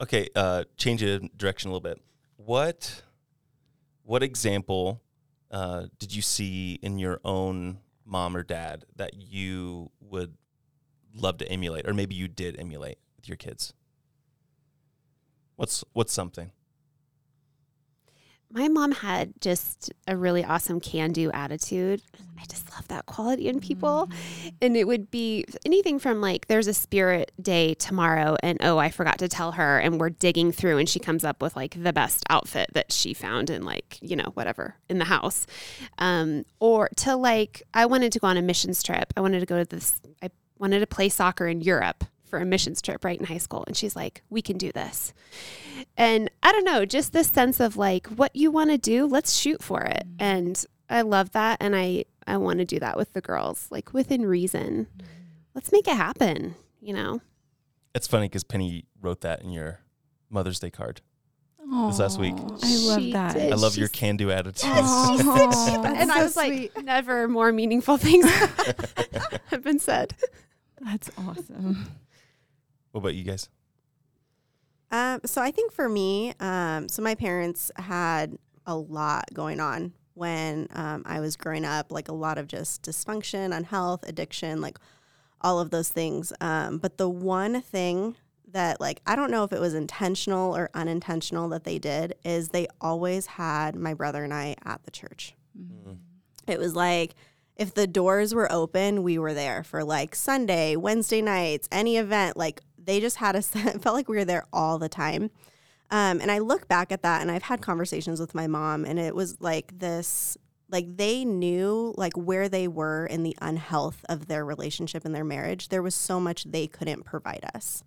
Okay, uh, change of direction a little bit. What what example uh, did you see in your own mom or dad that you would love to emulate, or maybe you did emulate with your kids? What's what's something? My mom had just a really awesome can do attitude. I just love that quality in people. And it would be anything from like, there's a spirit day tomorrow, and oh, I forgot to tell her. And we're digging through, and she comes up with like the best outfit that she found in like, you know, whatever in the house. Um, or to like, I wanted to go on a missions trip. I wanted to go to this, I wanted to play soccer in Europe for a missions trip right in high school. And she's like, we can do this. And I don't know, just this sense of like what you want to do, let's shoot for it. Mm-hmm. And I love that. And I, I want to do that with the girls, like within reason. Mm-hmm. Let's make it happen, you know? It's funny because Penny wrote that in your Mother's Day card. This last week. I love She that. did. I love your can do attitude. Aw, <laughs> <laughs> and I so was like, sweet. never more meaningful things <laughs> have been said. That's awesome. What about you guys? Um, so I think for me, um, so my parents had a lot going on when um, I was growing up, like a lot of just dysfunction, unhealth, addiction, like all of those things. Um, but the one thing that, like, I don't know if it was intentional or unintentional that they did is they always had my brother and I at the church. Mm. It was like if the doors were open, we were there for like Sunday, Wednesday nights, any event. Like they just had us. <laughs> It felt like we were there all the time. Um, and I look back at that, and I've had conversations with my mom, and it was like this. Like they knew like where they were in the unhealth of their relationship and their marriage. There was so much they couldn't provide us.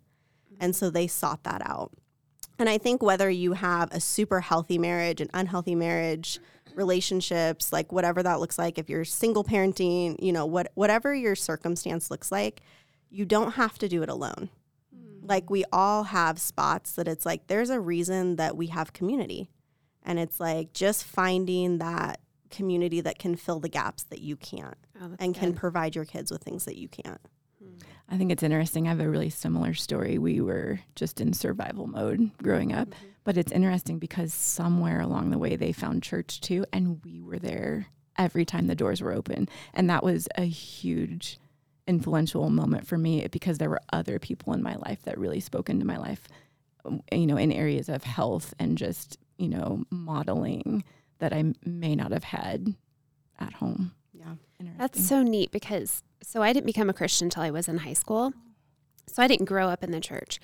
And so they sought that out. And I think whether you have a super healthy marriage, an unhealthy marriage, relationships, like whatever that looks like, if you're single parenting, you know, what whatever your circumstance looks like, you don't have to do it alone. Like we all have spots that it's like there's a reason that we have community. And it's like just finding that community that can fill the gaps that you can't Oh, that's and can provide your kids with things that you can't. I think it's interesting. I have a really similar story. We were just in survival mode growing up, mm-hmm. but it's interesting because somewhere along the way they found church too, and we were there every time the doors were open. And that was a huge influential moment for me because there were other people in my life that really spoke into my life, um, you know, in areas of health and just, you know, modeling that I may not have had at home. Yeah. That's so neat because so I didn't become a Christian until I was in high school. So I didn't grow up in the church.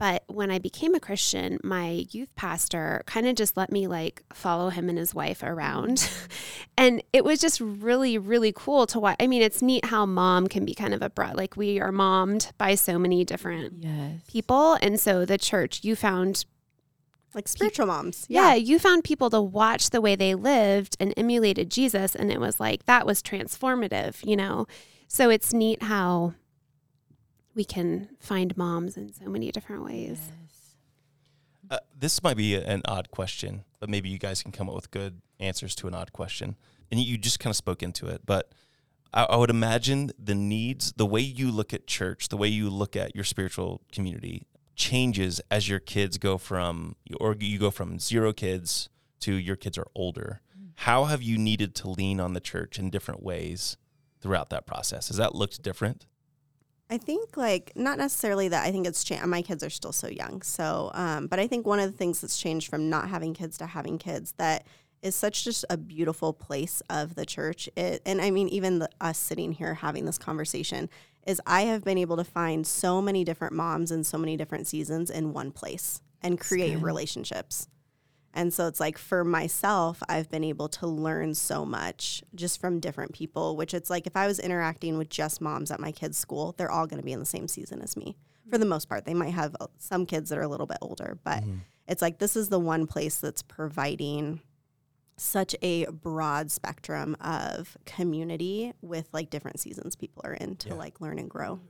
But when I became a Christian, my youth pastor kind of just let me like follow him and his wife around. <laughs> and it was just really, really cool to watch. I mean, it's neat how mom can be kind of a brat. Like we are mommed by so many different yes. people. And so the church, you found Like spiritual moms. yeah, you found people to watch the way they lived and emulated Jesus. And it was like, that was transformative, you know? So it's neat how we can find moms in so many different ways. Uh, this might be an odd question, but maybe you guys can come up with good answers to an odd question. And you just kind of spoke into it, but I, I would imagine the needs, the way you look at church, the way you look at your spiritual community changes as your kids go from, or you go from zero kids to your kids are older. How have you needed to lean on the church in different ways throughout that process? Has that looked different? I think like not necessarily that I think it's changed. My kids are still so young, so um, but I think one of the things that's changed from not having kids to having kids that is such just a beautiful place of the church. It, and I mean even the, us sitting here having this conversation is I have been able to find so many different moms in so many different seasons in one place and create relationships. And so it's like for myself, I've been able to learn so much just from different people, which it's like if I was interacting with just moms at my kids' school, they're all going to be in the same season as me for the most part. They might have uh, some kids that are a little bit older, but it's like this is the one place that's providing such a broad spectrum of community with like different seasons people are in to Yeah. like learn and grow.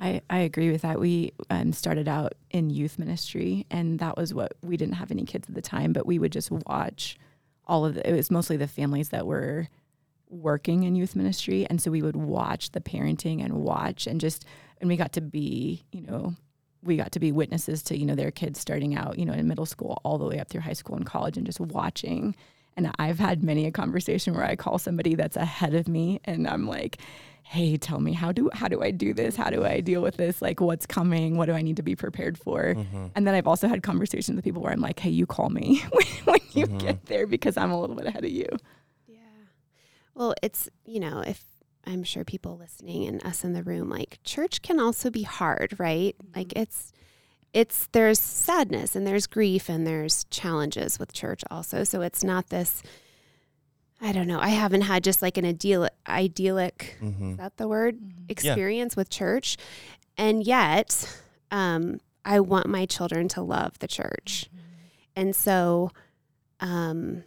I, I agree with that. We um, started out in youth ministry, and that was what we didn't have any kids at the time, but we would just watch all of the, it was mostly the families that were working in youth ministry. And so we would watch the parenting and watch and just, and we got to be, you know, we got to be witnesses to, you know, their kids starting out, you know, in middle school all the way up through high school and college and just watching. And I've had many a conversation where I call somebody that's ahead of me and I'm like, hey, tell me how do how do I do this? How do I deal with this? Like what's coming? What do I need to be prepared for? Mm-hmm. And then I've also had conversations with people where I'm like, hey, you call me <laughs> when, when you mm-hmm. get there because I'm a little bit ahead of you. Yeah. Well, it's, you know, if I'm sure people listening and us in the room, like church can also be hard, right? Mm-hmm. Like it's, it's, there's sadness and there's grief and there's challenges with church also. So it's not this, I don't know. I haven't had just like an ideal, idyllic, Mm-hmm. is that the word? Experience with church. And yet, um, I want my children to love the church. And so, um,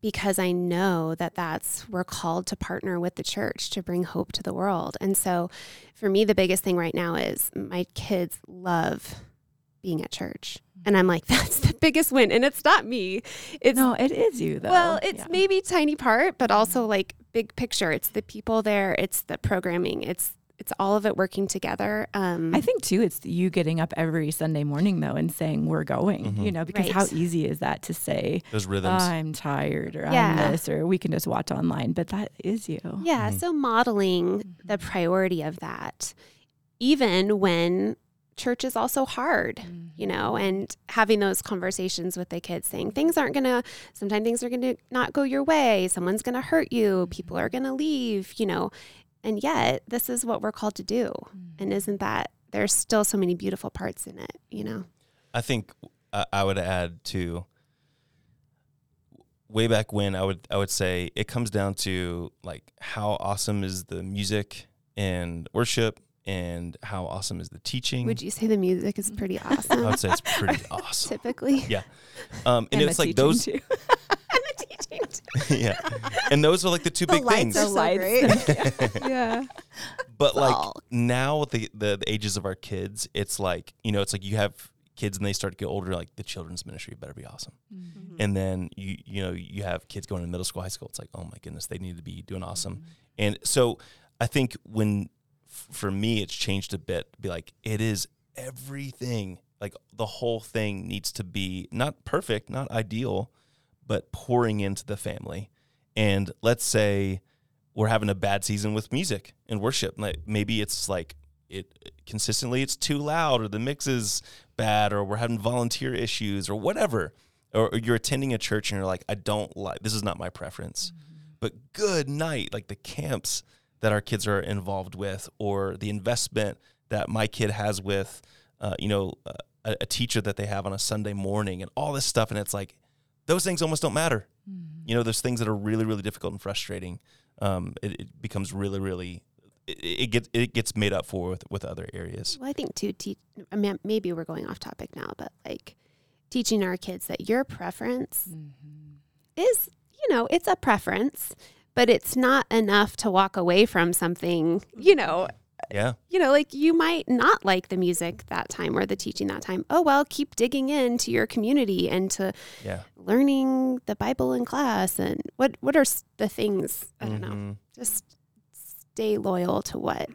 because I know that that's we're called to partner with the church to bring hope to the world. And so for me the biggest thing right now is my kids love being at church. And I'm like <laughs> that's the biggest win and it's not me. It's no, it is you though. well, it's Yeah. maybe tiny part, but also like big picture. It's the people there, it's the programming, it's it's all of it working together. Um I think too, it's you getting up every Sunday morning though and saying we're going. Mhm. You know, because how easy is that to say Those rhythms. I'm tired or Yeah. I'm this or we can just watch online, but that is you. Yeah, Mhm. so modeling the priority of that, even when church is also hard, you mm-hmm. know, and having those conversations with the kids saying things aren't gonna, sometimes things are gonna not go your way, someone's gonna hurt you, mm-hmm. people are gonna leave, you know, and yet this is what we're called to do. Mm-hmm. And isn't that, there's still so many beautiful parts in it, you know? I think uh, I would add to way back when I would I would say it comes down to like how awesome is the music and worship and how awesome is the teaching. Would you say the music is pretty awesome? <laughs> I would say it's pretty <laughs> awesome. Typically. Yeah. Um, and And it's the like those, too. <laughs> and the teaching. too. yeah. And those are like the two The big lights things. are so great. yeah. but like all. now with the, the the ages of our kids, it's like you know, it's like you have kids and they start to get older. Like the children's ministry better be awesome. Mm-hmm. and then you you know you have kids going to middle school high school it's like oh my goodness they need to be doing awesome Mm-hmm. and so i think when f- for me it's changed a bit. Be like it is everything like the whole thing needs to be not perfect not ideal but pouring into the family. And let's say we're having a bad season with music and worship. Like maybe it's like it consistently it's too loud or the mix is bad or we're having volunteer issues or whatever. Or, or you're attending a church and you're like i don't like this is not my preference. Mm-hmm. But good night. Like the camps that our kids are involved with or the investment that my kid has with uh, you know uh, a, a teacher that they have on a sunday morning and all this stuff. And it's like those things almost don't matter. You know there's things that are really really difficult and frustrating. Um, it, it becomes really really it, it gets it gets made up for with, with other areas. Well, I think too. Te- I mean, maybe we're going off topic now, but like teaching our kids that your preference is, you know, it's a preference, but it's not enough to walk away from something. You know, yeah you know, like you might not like the music that time or the teaching that time. Oh well, keep digging into your community and to yeah learning the Bible in class and what what are the things I don't know. Mhm. Just stay loyal to what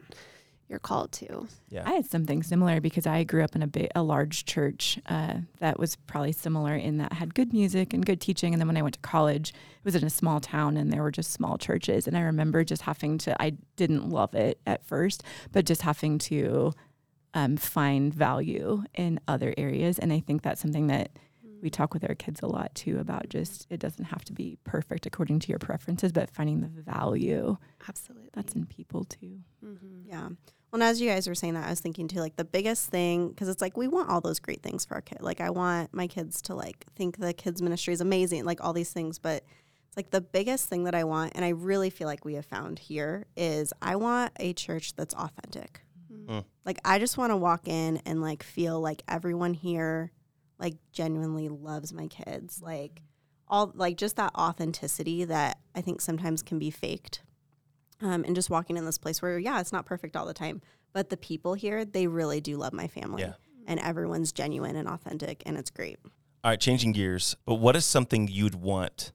you're called to. yeah I had something similar because I grew up in a big, a large church uh, that was probably similar in that had good music and good teaching. And then when I went to college, it was in a small town and there were just small churches. And I remember just having to, I didn't love it at first, but just having to um, find value in other areas. And I think that's something that we talk with our kids a lot too about just it doesn't have to be perfect according to your preferences, but finding the value Absolutely. that's in people too. mm-hmm. Yeah. Well, and as you guys were saying that, I was thinking too, like the biggest thing, because it's like we want all those great things for our kid. Like I want my kids to like think the kids ministry is amazing, like all these things. But it's like the biggest thing that I want, and I really feel like we have found here is I want a church that's authentic. Mm. Like I just want to walk in and like feel like everyone here like genuinely loves my kids. Like all like just that authenticity that I think sometimes can be faked um, and just walking in this place where yeah it's not perfect all the time but the people here they really do love my family Yeah. and everyone's genuine and authentic and it's great All right, changing gears. But what is something you'd want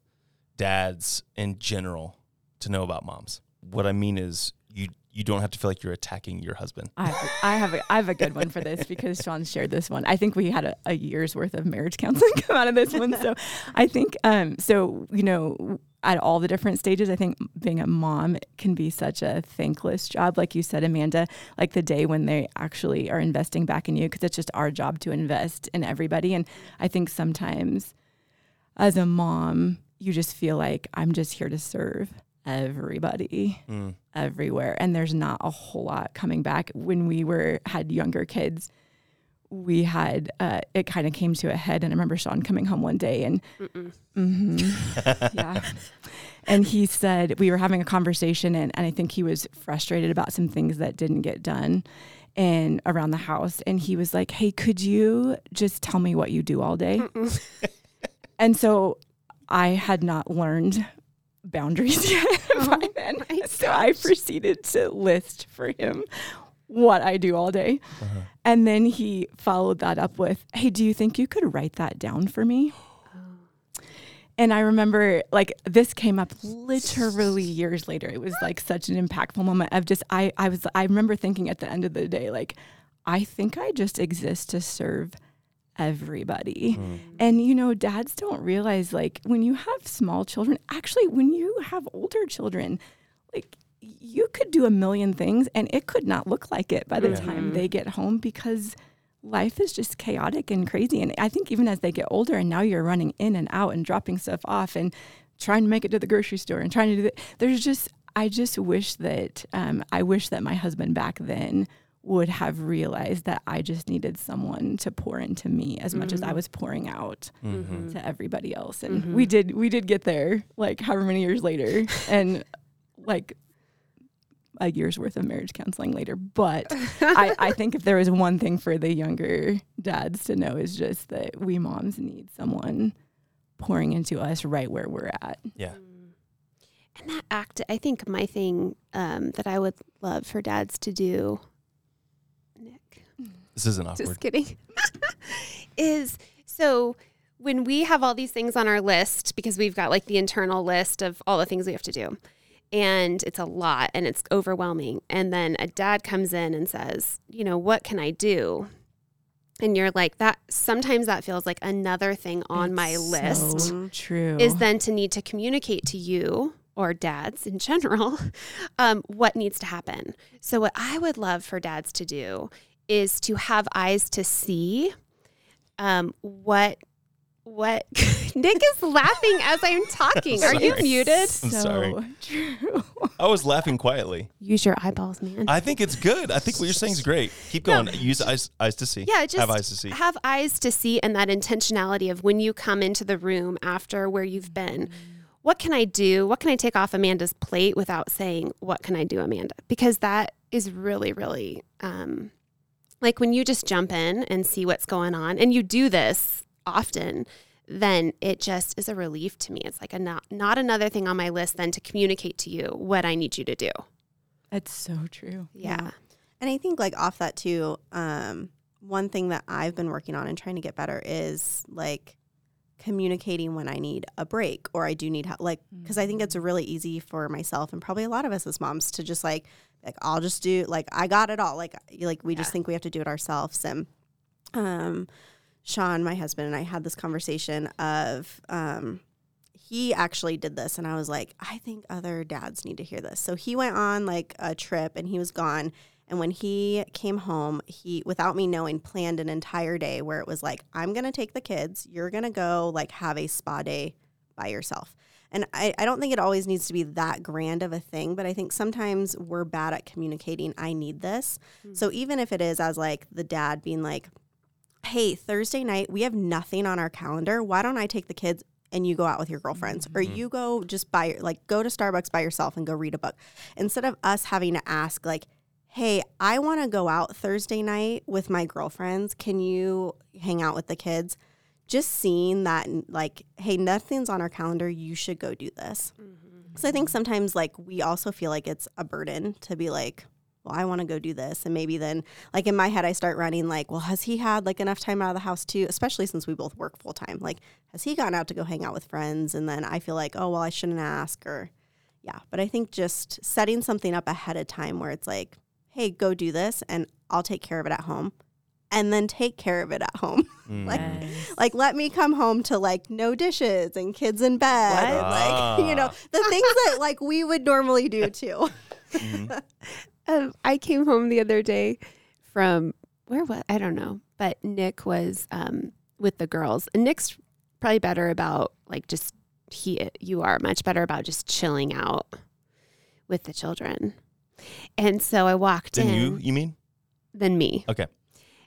dads in general to know about moms? What I mean is you you don't have to feel like you're attacking your husband. I have, I have a, I have a good one for this because <laughs> Sean shared this one. I think we had a, a year's worth of marriage counseling <laughs> come out of this one. So I think um so you know at all the different stages, I think being a mom can be such a thankless job, like you said, Amanda. Like the day when they actually are investing back in you, because it's just our job to invest in everybody. And I think sometimes, as a mom, you just feel like I'm just here to serve everybody Mm. everywhere. And there's not a whole lot coming back. When we were had younger kids we had uh, it kind of came to a head. And i remember sean coming home one day and Mhm. <laughs> yeah. And he said we were having a conversation and, and i think he was frustrated about some things that didn't get done and around the house. And he was like hey could you just tell me what you do all day? And so I had not learned boundaries yet <laughs> by then. my So I proceeded to list for him what I do all day. Uh-huh. And then he followed that up with, Hey, do you think you could write that down for me? <gasps> And I remember like this came up literally years later. It was like such an impactful moment of just I I was I remember thinking at the end of the day like I think I just exist to serve everybody. And you know, dads don't realize like when you have small children, actually when you have older children, like you could do a million things and it could not look like it by the Yeah. time they get home because life is just chaotic and crazy. And I think even as they get older and now you're running in and out and dropping stuff off and trying to make it to the grocery store and trying to do that, there's just, I just wish that, um, I wish that my husband back then would have realized that I just needed someone to pour into me as much as I was pouring out Mhm. to everybody else. And we did, we did get there like however many years later <laughs> and like a year's worth of marriage counseling later. But I, <laughs> I think if there was one thing for the younger dads to know is just that we moms need someone pouring into us right where we're at. Yeah. And that act, I think my thing um, that I would love for dads to do, Nick, This isn't awkward. just kidding, <laughs> is so when we have all these things on our list, because we've got like the internal list of all the things we have to do, and it's a lot and it's overwhelming. And then a dad comes in and says, you know, what can I do? And you're like, that sometimes that feels like another thing on my list So true. is then to need to communicate to you or dads in general <laughs> um, what needs to happen. So, what I would love for dads to do is to have eyes to see um, what what <laughs> Nick is laughing as I'm talking. Are you muted? I'm so sorry. true. I was laughing quietly. Use your eyeballs, man. I think it's good. I think what you're saying is great. Keep No. going. Use eyes, eyes to see. Yeah, just have eyes to see. have eyes to see and that intentionality of when you come into the room after where you've been. What can I do? What can I take off Amanda's plate without saying, What can I do, Amanda? Because that is really, really um, like when you just jump in and see what's going on and you do this often, then it just is a relief to me. It's like a not, not another thing on my list than to communicate to you what I need you to do. That's so true. Yeah. And I think like off that too, um, one thing that I've been working on and trying to get better is like communicating when I need a break or I do need help. Like, because I think it's really easy for myself and probably a lot of us as moms to just like, like I'll just do like I got it all. Like, like we just think we have to do it ourselves. And um, Sean, my husband, and I had this conversation of um, he actually did this, and I was like, I think other dads need to hear this. So he went on like a trip, and he was gone. And when he came home, he, without me knowing, planned an entire day where it was like, I'm going to take the kids. You're going to go like have a spa day by yourself. And I, I don't think it always needs to be that grand of a thing, but I think sometimes we're bad at communicating, I need this. Hmm. So even if it is as like the dad being like, hey, Thursday night, we have nothing on our calendar. Why don't I take the kids and you go out with your girlfriends or mm-hmm. you go just buy, like, go to Starbucks by yourself and go read a book instead of us having to ask, like, hey, I want to go out Thursday night with my girlfriends. Can you hang out with the kids? Just seeing that, like, hey, nothing's on our calendar. You should go do this. Mm-hmm. So I think sometimes, like, we also feel like it's a burden to be like, well, I want to go do this. And maybe then, like, in my head, I start running, like, well, has he had like enough time out of the house too? Especially since we both work full time. Like, has he gone out to go hang out with friends? And then I feel like, oh, well, I shouldn't ask or, yeah. But I think just setting something up ahead of time where it's like, hey, go do this and I'll take care of it at home. And then take care of it at home. <laughs> Mm. like, Yes. like let me come home to like no dishes and kids in bed. What? And, like, <laughs> you know, Ah. the things that like we would normally do <laughs> too. Mhm. Um, I came home the other day from where was I don't know, but Nick was um, with the girls, and Nick's probably better about like just he you are much better about just chilling out with the children. And so I walked Then in you, you mean? than me. Okay.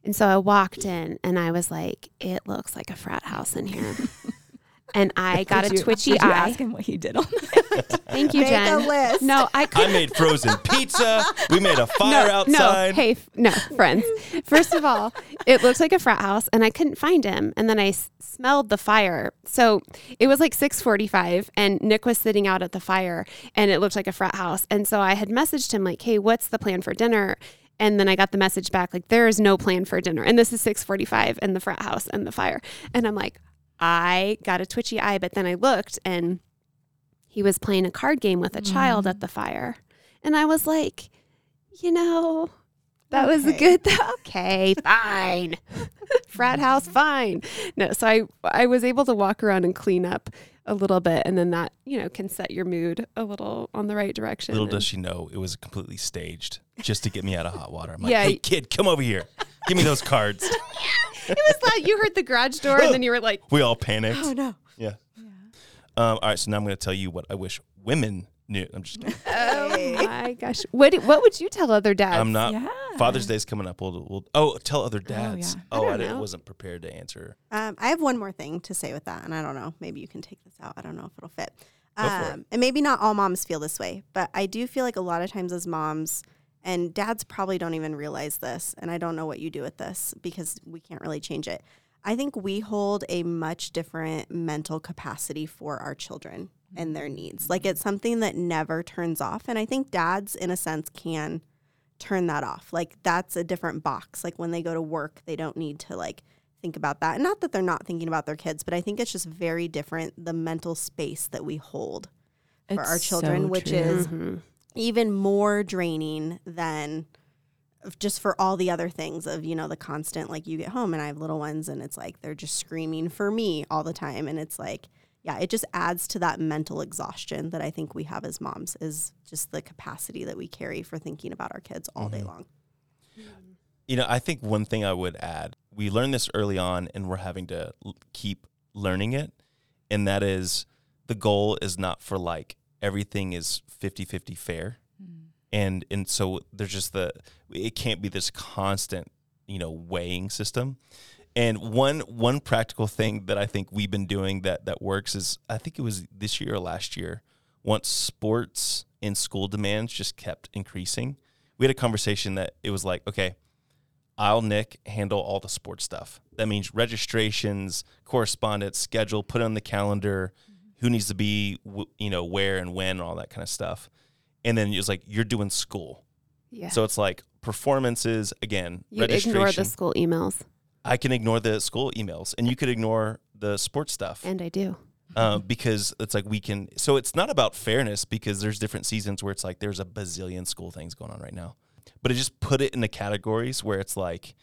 And so I walked in and I was like, it looks like a frat house in here. <laughs> and I got Did a you- twitchy did you eye. ask him what he did on night? <laughs> Thank you, Make Jen. a list. No, I I couldn't. made frozen pizza. We made a <laughs> fire no, outside. No, hey, f- no, friends. First of all, it looked like a frat house, and I couldn't find him. And then I s- smelled the fire. So it was like six forty-five, and Nick was sitting out at the fire, and it looked like a frat house. And so I had messaged him like, "Hey, what's the plan for dinner?" And then I got the message back like, "There is no plan for dinner." And this is six forty-five, and the frat house and the fire. And I'm like, I got a twitchy eye, but then I looked, and he was playing a card game with a child mm. at the fire, and I was like, you know. That was a Okay. good. <laughs> Okay, fine. <laughs> Frat house, fine. No, so I I was able to walk around and clean up a little bit, and then that you know can set your mood a little on the right direction. Little and- does she know it was completely staged just to get me out of hot water. I'm like, Yeah, hey kid, come over here. Give me those cards. <laughs> it was like you heard the garage door, and then you were like, <gasps> We all panicked. Oh no. Yeah. Um, all right, so now I'm going to tell you what I wish women knew. I'm just kidding. Oh my gosh, what what would you tell other dads? I'm not. yeah. Father's Day's coming up. We'll, we'll oh tell other dads. yeah. I Oh, I, don't wasn't prepared to answer. Um, I have one more thing to say with that, and I don't know. Maybe you can take this out. I don't know if it'll fit. Go for it. Um, and maybe not all moms feel this way, but I do feel like a lot of times as moms, and dads probably don't even realize this, and I don't know what you do with this because we can't really change it. I think we hold a much different mental capacity for our children and their needs. Like it's something that never turns off. And I think dads, in a sense, can turn that off. Like that's a different box. Like when they go to work, they don't need to like think about that. And not that they're not thinking about their kids, but I think it's just very different the mental space that we hold for our children, so which true. is Mhm. even more draining than just for all the other things of you know the constant like you get home and I have little ones and it's like they're just screaming for me all the time and it's like yeah it just adds to that mental exhaustion that I think we have as moms is just the capacity that we carry for thinking about our kids all day Mhm. long. You know, I think one thing I would add, we learned this early on and we're having to l- keep learning it. And that is the goal is not for like everything is 50 50 fair. And, and so there's just the, it can't be this constant, you know, weighing system. And one one practical thing that I think we've been doing that that works is I think it was this year or last year. Once sports and school demands just kept increasing, we had a conversation that it was like, okay, I'll Nick handle all the sports stuff. That means registrations, correspondence, schedule, put it on the calendar, mm-hmm. who needs to be, you know, where and when, and all that kind of stuff. And then it was like you're doing school, Yeah. so it's like performances again, you registration. ignore the school emails, I can ignore the school emails, and you could ignore the sports stuff and I do. uh, because it's like we can. So it's not about fairness because there's different seasons where it's like there's a bazillion school things going on right now, but it just put it in the categories where it's like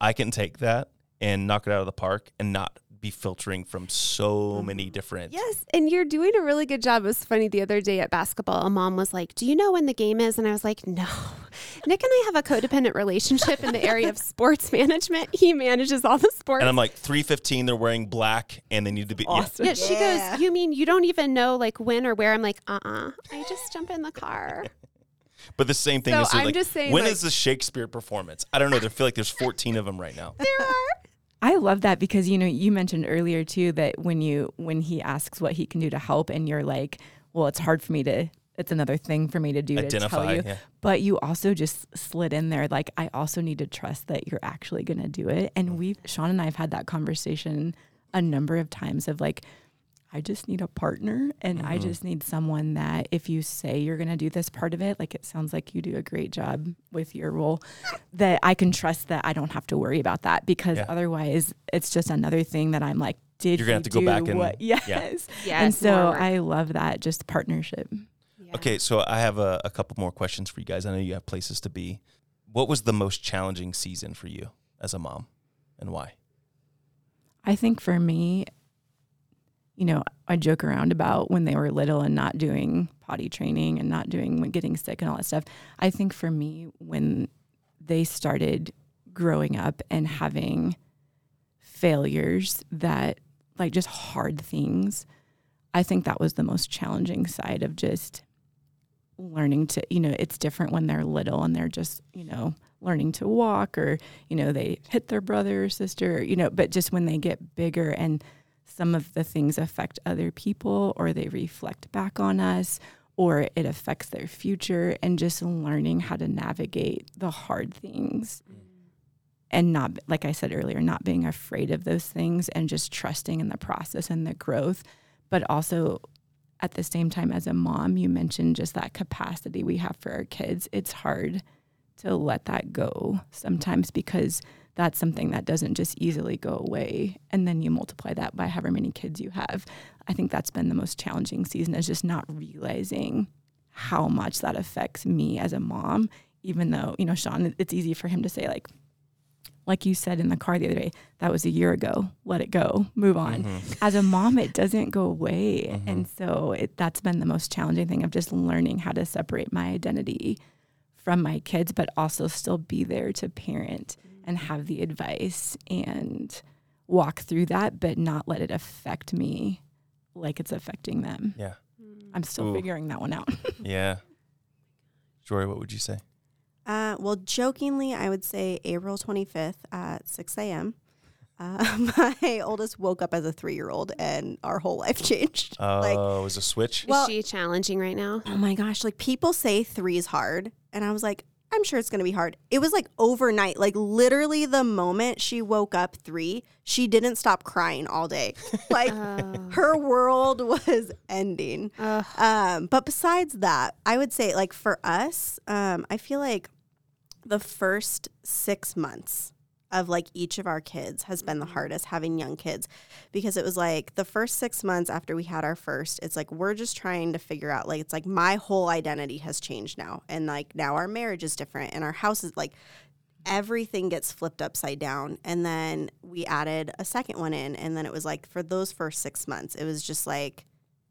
I can take that and knock it out of the park and not be filtering from so many mm-hmm. different. Yes, and you're doing a really good job. It was funny the other day at basketball. A mom was like, "Do you know when the game is?" And I was like, "No." <laughs> Nick and I have a codependent relationship in the area of <laughs> sports management. He manages all the sports. And I'm like, 315, they're wearing black and they need to be. yeah. Awesome. yeah, she Yeah. goes, "You mean you don't even know like when or where?" I'm like, "Uh-uh. I just jump in the car." <laughs> But the same thing So is I'm like, just saying, when like- is the Shakespeare performance? I don't know. I feel like there's 14 of them right now. there are. I love that because you know you mentioned earlier too that when you when he asks what he can do to help and you're like, well, it's hard for me to. It's another thing for me to do to tell you. Yeah. But you also just slid in there like I also need to trust that you're actually going to do it. And mm. we Sean and I have had that conversation a number of times of like I just need a partner and I Mhm. just need someone that if you say you're going to do this part of it, like it sounds like you do a great job with your role, that I can trust that I don't have to worry about that because Yeah. otherwise it's just another thing that I'm like, did You're gonna have to go do back and- what? yeah. <laughs> Yes. Yeah, and so more. I love that just partnership. Yeah. Okay, so I have a, a couple more questions for you guys. I know you have places to be. What was the most challenging season for you as a mom, and why? I think for me, you know, I joke around about when they were little and not doing potty training and not doing getting sick and all that stuff. I think for me, when they started growing up and having failures that like just hard things, I think that was the most challenging side of just learning to, you know, it's different when they're little and they're just, you know, learning to walk or, you know, they hit their brother or sister, you know, but just when they get bigger and some of the things affect other people or they reflect back on us or it affects their future and just learning how to navigate the hard things. And not like i said earlier not being afraid of those things and just trusting in the process and the growth. But also at the same time as a mom you mentioned just that capacity we have for our kids. It's hard to let that go sometimes because that's something that doesn't just easily go away and then you multiply that by however many kids you have. I think that's been the most challenging season is just not realizing how much that affects me as a mom even though you know sean it's easy for him to say like like you said in the car the other day that was a year ago. Let it go. Move on. Mm-hmm. As a mom it doesn't go away. Mm-hmm. And so it, that's been the most challenging thing of just learning how to separate my identity from my kids but also still be there to parent and have the advice and walk through that but not let it affect me like it's affecting them Yeah. i'm still Ooh. figuring that one out <laughs> Yeah. Jory, what would you say? Uh, well, jokingly, I would say April 25th at 6 a.m. Uh, <laughs> my oldest woke up as a three year old and our whole life <laughs> changed. Oh, Like, it was a switch? Well- Is she challenging right now? oh my gosh, like people say three is hard. And I was like, I'm sure it's going to be hard. It was like overnight, like literally the moment she woke up three, she didn't stop crying all day. <laughs> Like Oh. her world was ending. Ugh. Um, but besides that, I would say like for us, um, I feel like the first six months of like each of our kids has been the mm-hmm. hardest having young kids because it was like the first six months after we had our first, it's like we're just trying to figure out like it's like my whole identity has changed now. And like now our marriage is different and our house is like everything gets flipped upside down. And then we added a second one in. And then it was like for those first six months, it was just like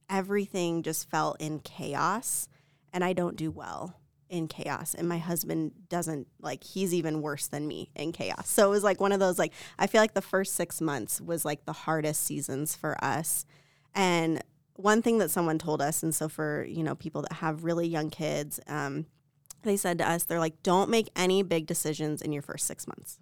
everything just felt in chaos. And I don't do well in chaos. And my husband doesn't like, he's even worse than me in chaos. So it was like one of those, like, I feel like the first six months was like the hardest seasons for us. And one thing that someone told us, and so for, you know, people that have really young kids, um, they said to us, they're like, don't make any big decisions in your first six months.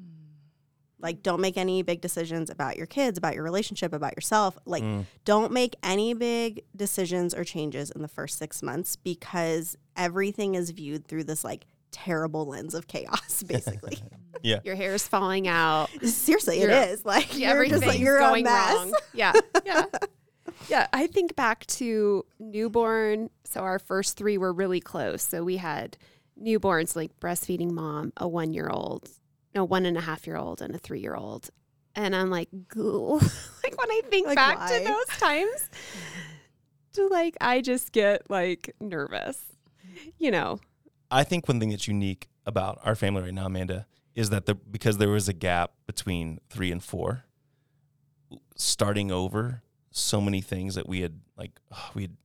Like, don't make any big decisions about your kids, about your relationship, about yourself. Like, Mm. don't make any big decisions or changes in the first six months because everything is viewed through this like terrible lens of chaos, <laughs> <laughs> basically. Yeah. Your hair is falling out. Seriously, You're- it is. Like, <laughs> you're Everything's just like, going a mess. wrong. Yeah. Yeah. yeah. I think back to newborn. So our first three were really close. So we had newborns like breastfeeding mom, a one year old, no, one and a half year old, and a three year old. And I'm like, goo. <laughs> like when I think Like, back why? to those times, to like, I just get like nervous, you know. I think one thing that's unique about our family right now, Amanda, is that the, because there was a gap between three and four, starting over, so many things that we had like <sighs> we had,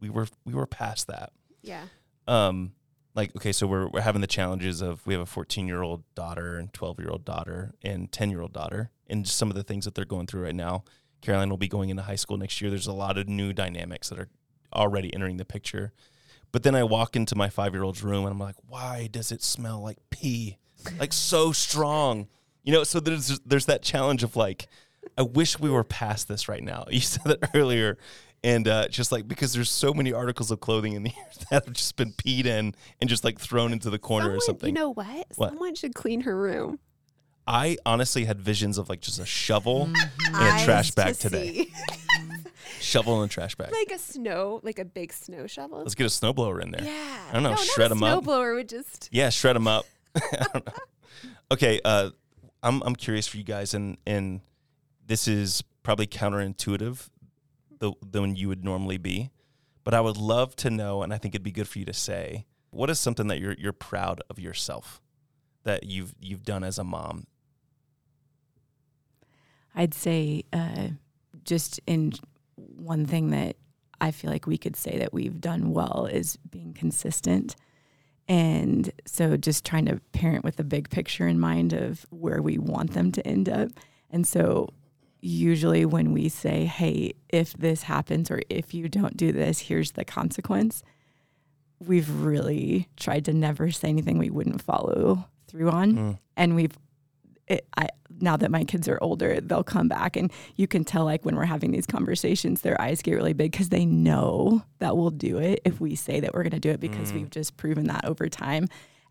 we were we were past that. Yeah. Um, like okay, so we're we're having the challenges of we have a 14 year old daughter and 12 year old daughter and 10 year old daughter, and just some of the things that they're going through right now. Caroline will be going into high school next year. There's a lot of new dynamics that are already entering the picture. But then I walk into my five year old's room and I'm like, why does it smell like pee? Like so strong. You know, so there's there's that challenge of like, I wish we were past this right now. <laughs> You said it earlier. And uh, just like because there's so many articles of clothing in <laughs> here that have just been peed in and just like thrown into the corner or something. You know what? What? Someone should clean her room. I honestly had visions of like just a shovel Mm-hmm. and a trash bag to today. <laughs> Shovel and a trash bag. Like a snow, like a big snow shovel. Let's get a snowblower in there. Yeah. I don't know, No, shred not a 'em up. Snowblower would just. Yeah, shred them up. <laughs> I don't know. Okay, uh, I'm I'm curious for you guys, and and this is probably counterintuitive, the than you would normally be, but I would love to know, and I think it'd be good for you to say, what is something that you're you're proud of yourself that you've you've done as a mom. I'd say uh, just in one thing that I feel like we could say that we've done well is being consistent. And so just trying to parent with the big picture in mind of where we want them to end up. And so usually when we say, hey, if this happens or if you don't do this, here's the consequence, we've really tried to never say anything we wouldn't follow through on. Mm. And we've, it, I, now that my kids are older, they'll come back and you can tell like when we're having these conversations, their eyes get really big because they know that we'll do it if we say that we're going to do it because Mm. we've just proven that over time.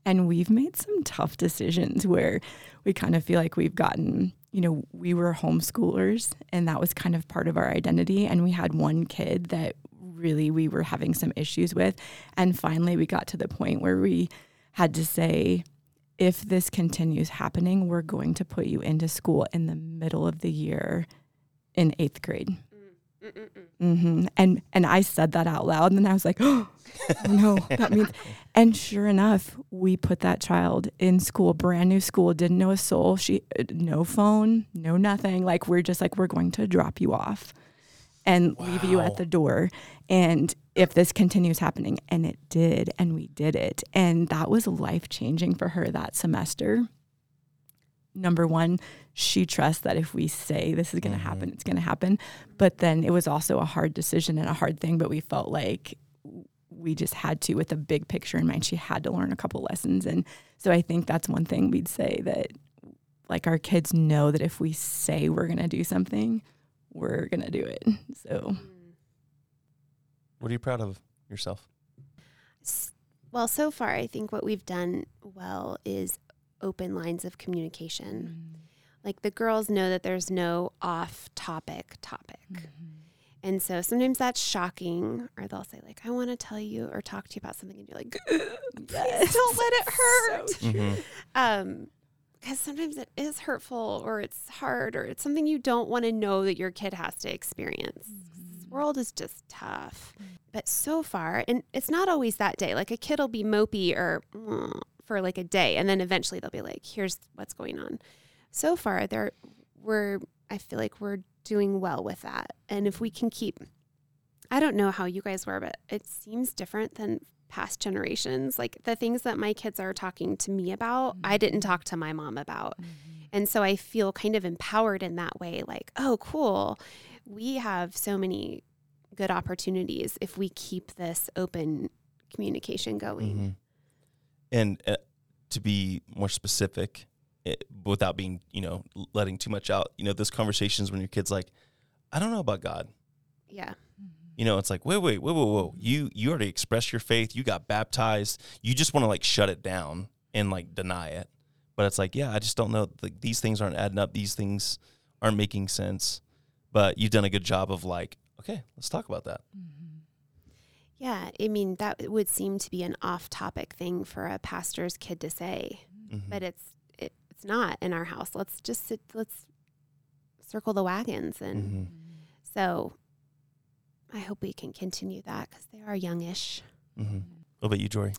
And we've made some tough decisions where we kind of feel like we've gotten, you know, we were homeschoolers and that was kind of part of our identity. And we had one kid that really we were having some issues with. And finally, we got to the point where we had to say, if this continues happening, we're going to put you into school in the middle of the year in eighth grade. hmm And and I said that out loud, and then I was like, <gasps> "Oh no, that means." And sure enough, we put that child in school, brand new school, didn't know a soul. She uh, no phone, no nothing. Like we're just like we're going to drop you off and leave you at the door. And if this continues happening, and it did, and we did it, and that was life changing for her that semester. Number one, she trusts that if we say this is going to happen, it's going to happen. But then it was also a hard decision and a hard thing, but we felt like we just had to, with a big picture in mind, she had to learn a couple lessons. And so I think that's one thing we'd say that like our kids know that if we say we're going to do something, we're going to do it. So What are you proud of yourself? Well, so far, I think what we've done well is open lines of communication. Mm. Like the girls know that there's no off topic topic. Mm-hmm. And so sometimes that's shocking, or they'll say, like, I want to tell you or talk to you about something. And you're like, please don't let it <laughs> hurt. Mm-hmm. um, because sometimes it is hurtful or it's hard or it's something you don't want to know that your kid has to experience. This world is just tough. But so far, and it's not always that day. Like a kid will be mopey or "Mm," <sniffs> for like a day, and then eventually they'll be like, "Here's what's going on." So far, there we're I feel like we're doing well with that, and if we can keep, I don't know how you guys were, but it seems different than past generations. Like the things that my kids are talking to me about, I didn't talk to my mom about. And so I feel kind of empowered in that way like, oh, cool. We have so many good opportunities if we keep this open communication going. Mhm. And uh, to be more specific, it, without being, you know, letting too much out, you know, those conversations when your kid's like, I don't know about God. Yeah. You know, it's like, wait, wait, wait, whoa, whoa. You you already expressed your faith. You got baptized. You just want to like shut it down and like deny it. But it's like, yeah, I just don't know. Like these things aren't adding up. These things aren't making sense. But you've done a good job of like, okay, let's talk about that. Yeah. I mean, that would seem to be an off topic thing for a pastor's kid to say, Mhm. but it's, it, it's not in our house. Let's just sit, let's circle the wagons. And Mhm. so I hope we can continue that because they are youngish. Mhm. What about you, Jory?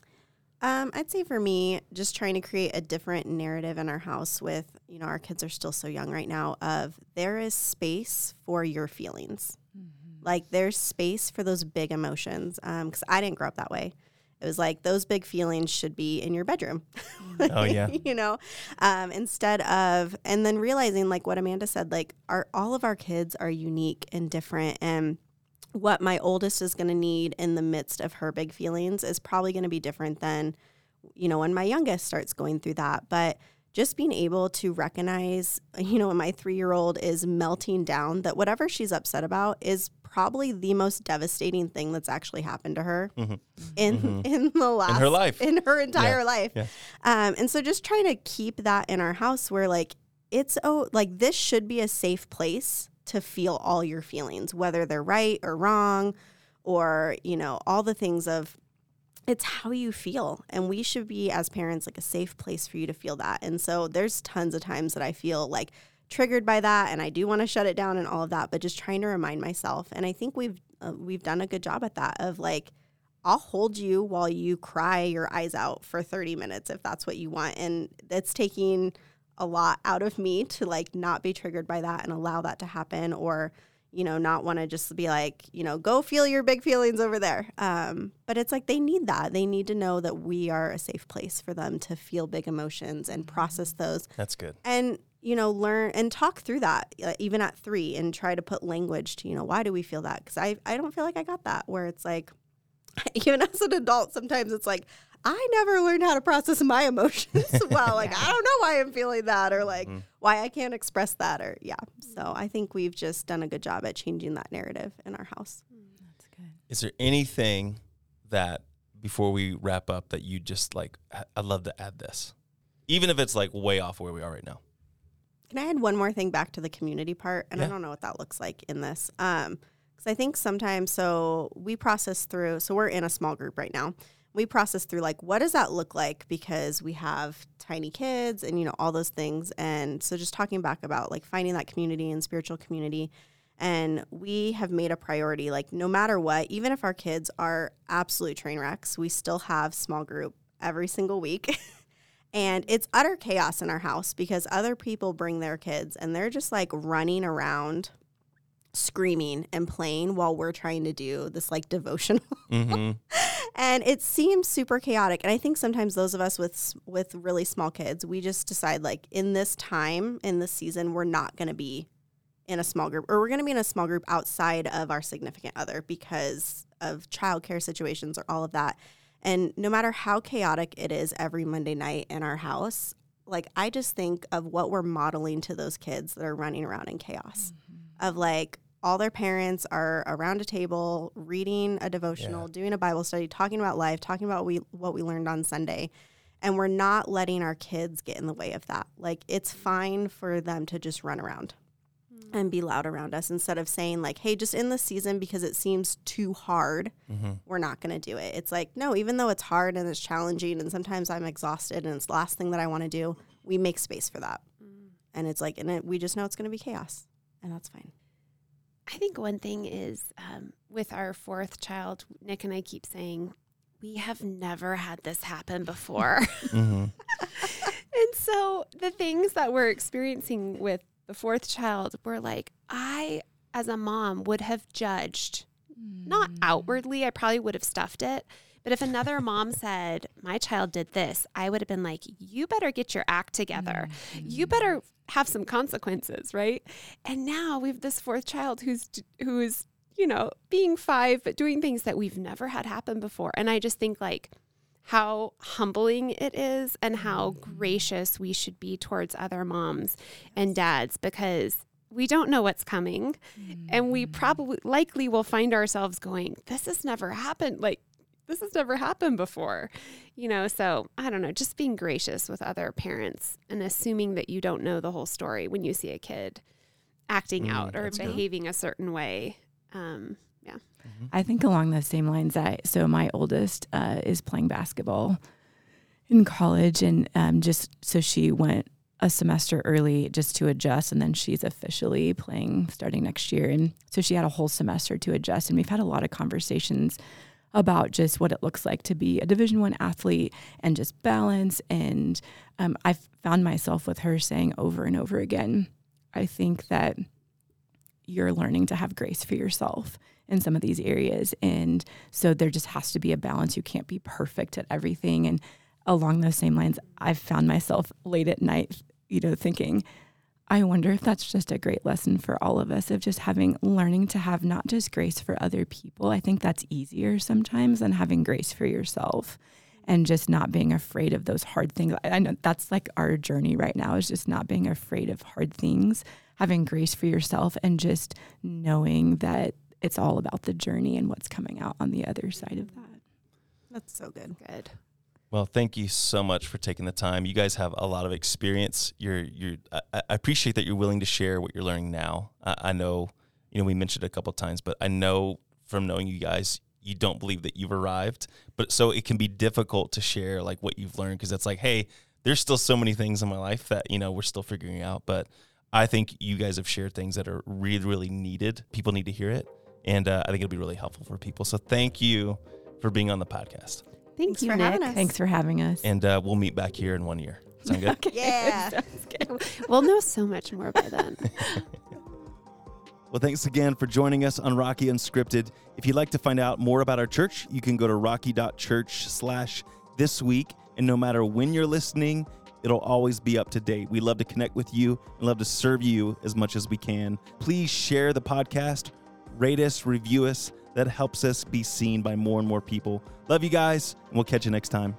Um, I'd say for me, just trying to create a different narrative in our house with, you know, our kids are still so young right now, of there is space for your feelings. Like there's space for those big emotions. Because I didn't grow up that way. It was like those big feelings should be in your bedroom. <laughs> Oh, yeah. <laughs> you know, um, instead of, and then realizing like what Amanda said, like our, all of our kids are unique and different. And what my oldest is going to need in the midst of her big feelings is probably going to be different than, you know, when my youngest starts going through that. But just being able to recognize, you know, when my three year old is melting down, that whatever she's upset about is probably the most devastating thing that's actually happened to her Mhm. in in the last in her life. in her entire life. Yeah. Um, and so just trying to keep that in our house where like it's oh like this should be a safe place to feel all your feelings, whether they're right or wrong, or you know all the things of it's how you feel and we should be as parents like a safe place for you to feel that and so there's tons of times that i feel like triggered by that and i do want to shut it down and all of that but just trying to remind myself and i think we've uh, we've done a good job at that of like i'll hold you while you cry your eyes out for 30 minutes if that's what you want and that's taking a lot out of me to like not be triggered by that and allow that to happen or you know not want to just be like you know go feel your big feelings over there. Um, but it's like they need that. They need to know that we are a safe place for them to feel big emotions and process those That's good. and you know learn and talk through that uh, even at three and try to put language to you know why do we feel that? Because I, I don't feel like i got that where it's like <laughs> even as an adult sometimes it's like I never learned how to process my emotions. <laughs> well, like I don't know why I'm feeling that or like Mhm. why I can't express that or yeah. So I think we've just done a good job at changing that narrative in our house. That's good. Is there anything that before we wrap up that you just like? I- I'd love to add this, even if it's like way off where we are right now. Can I add one more thing back to the community part? And I don't know what that looks like in this. Um, because I think sometimes, so we process through, so we're in a small group right now. We process through like, what does that look like? Because we have tiny kids and, you know, all those things. And so just talking back about like finding that community and spiritual community. And we have made a priority, like, no matter what, even if our kids are absolute train wrecks, we still have small group every single week. <laughs> And it's utter chaos in our house because other people bring their kids and they're just like running around screaming and playing while we're trying to do this like devotional. Mm-hmm. <laughs> and it seems super chaotic. And I think sometimes those of us with with really small kids, we just decide like in this time in this season we're not going to be in a small group or we're going to be in a small group outside of our significant other because of childcare situations or all of that. And no matter how chaotic it is every Monday night in our house, like I just think of what we're modeling to those kids that are running around in chaos. Mm-hmm. Of like all their parents are around a table reading a devotional, doing a Bible study, talking about life, talking about we what we learned on Sunday. And we're not letting our kids get in the way of that. Like it's fine for them to just run around and be loud around us instead of saying like, "Hey, just in the season because it seems too hard, Mm-hmm. we're not going to do it." It's like, no, even though it's hard and it's challenging and sometimes I'm exhausted and it's the last thing that I want to do, we make space for that. And it's like, and it, we just know it's going to be chaos, and that's fine. I think one thing is um, with our fourth child, Nick and I keep saying, we have never had this happen before. <laughs> Mm-hmm. <laughs> and so the things that we're experiencing with the fourth child, we're like, I, as a mom, would have judged, not outwardly, I probably would have stuffed it. But if another mom said, my child did this, I would have been like, you better get your act together. You mm-hmm. better have some consequences, right? And now we have this fourth child who's who's you know being five but doing things that we've never had happen before. And I just think like how humbling it is and how mm-hmm. gracious we should be towards other moms and dads because we don't know what's coming and we mm-hmm. probably likely will find ourselves going this has never happened like this has never happened before you know so i don't know just being gracious with other parents and assuming that you don't know the whole story when you see a kid acting Mm, out or that's good. behaving a certain way um yeah I think along those same lines. I so my oldest uh, is playing basketball in college, and um, just so she went a semester early just to adjust, and then she's officially playing starting next year, and so she had a whole semester to adjust, and we've had a lot of conversations about just what it looks like to be a division one athlete and just balance and um, i've found myself with her saying over and over again i think that you're learning to have grace for yourself in some of these areas. And so there just has to be a balance. You can't be perfect at everything. And along those same lines, I've found myself late at night, you know, thinking, I wonder if that's just a great lesson for all of us of just having learning to have not just grace for other people. I think that's easier sometimes than having grace for yourself and just not being afraid of those hard things. I I know that's like our journey right now is just not being afraid of hard things, having grace for yourself and just knowing that it's all about the journey and what's coming out on the other side of that. That's so good. good Well, thank you so much for taking the time. You guys have a lot of experience. You're, you're. I, I appreciate that you're willing to share what you're learning now. I, I know, you know, we mentioned it a couple times, but I know from knowing you guys, you don't believe that you've arrived. But so it can be difficult to share like what you've learned because it's like, hey, there's still so many things in my life that you know we're still figuring out. But I think you guys have shared things that are really, really needed. People need to hear it, and uh, I think it'll be really helpful for people. So thank you for being on the podcast. Thank Thanks you for nick having us. Thanks for having us. and uh, we'll meet back here in one year. Sound good? <laughs> Yeah. <laughs> <laughs> we'll know so much more by then well, thanks again for joining us on Rocky Unscripted. If you'd like to find out more about our church, you can go to rocky.church slash this week. And no matter when you're listening, it'll always be up to date. We love to connect with you and love to serve you as much as we can. Please share the podcast, rate us, review us. That helps us be seen by more and more people. Love you guys, and we'll catch you next time.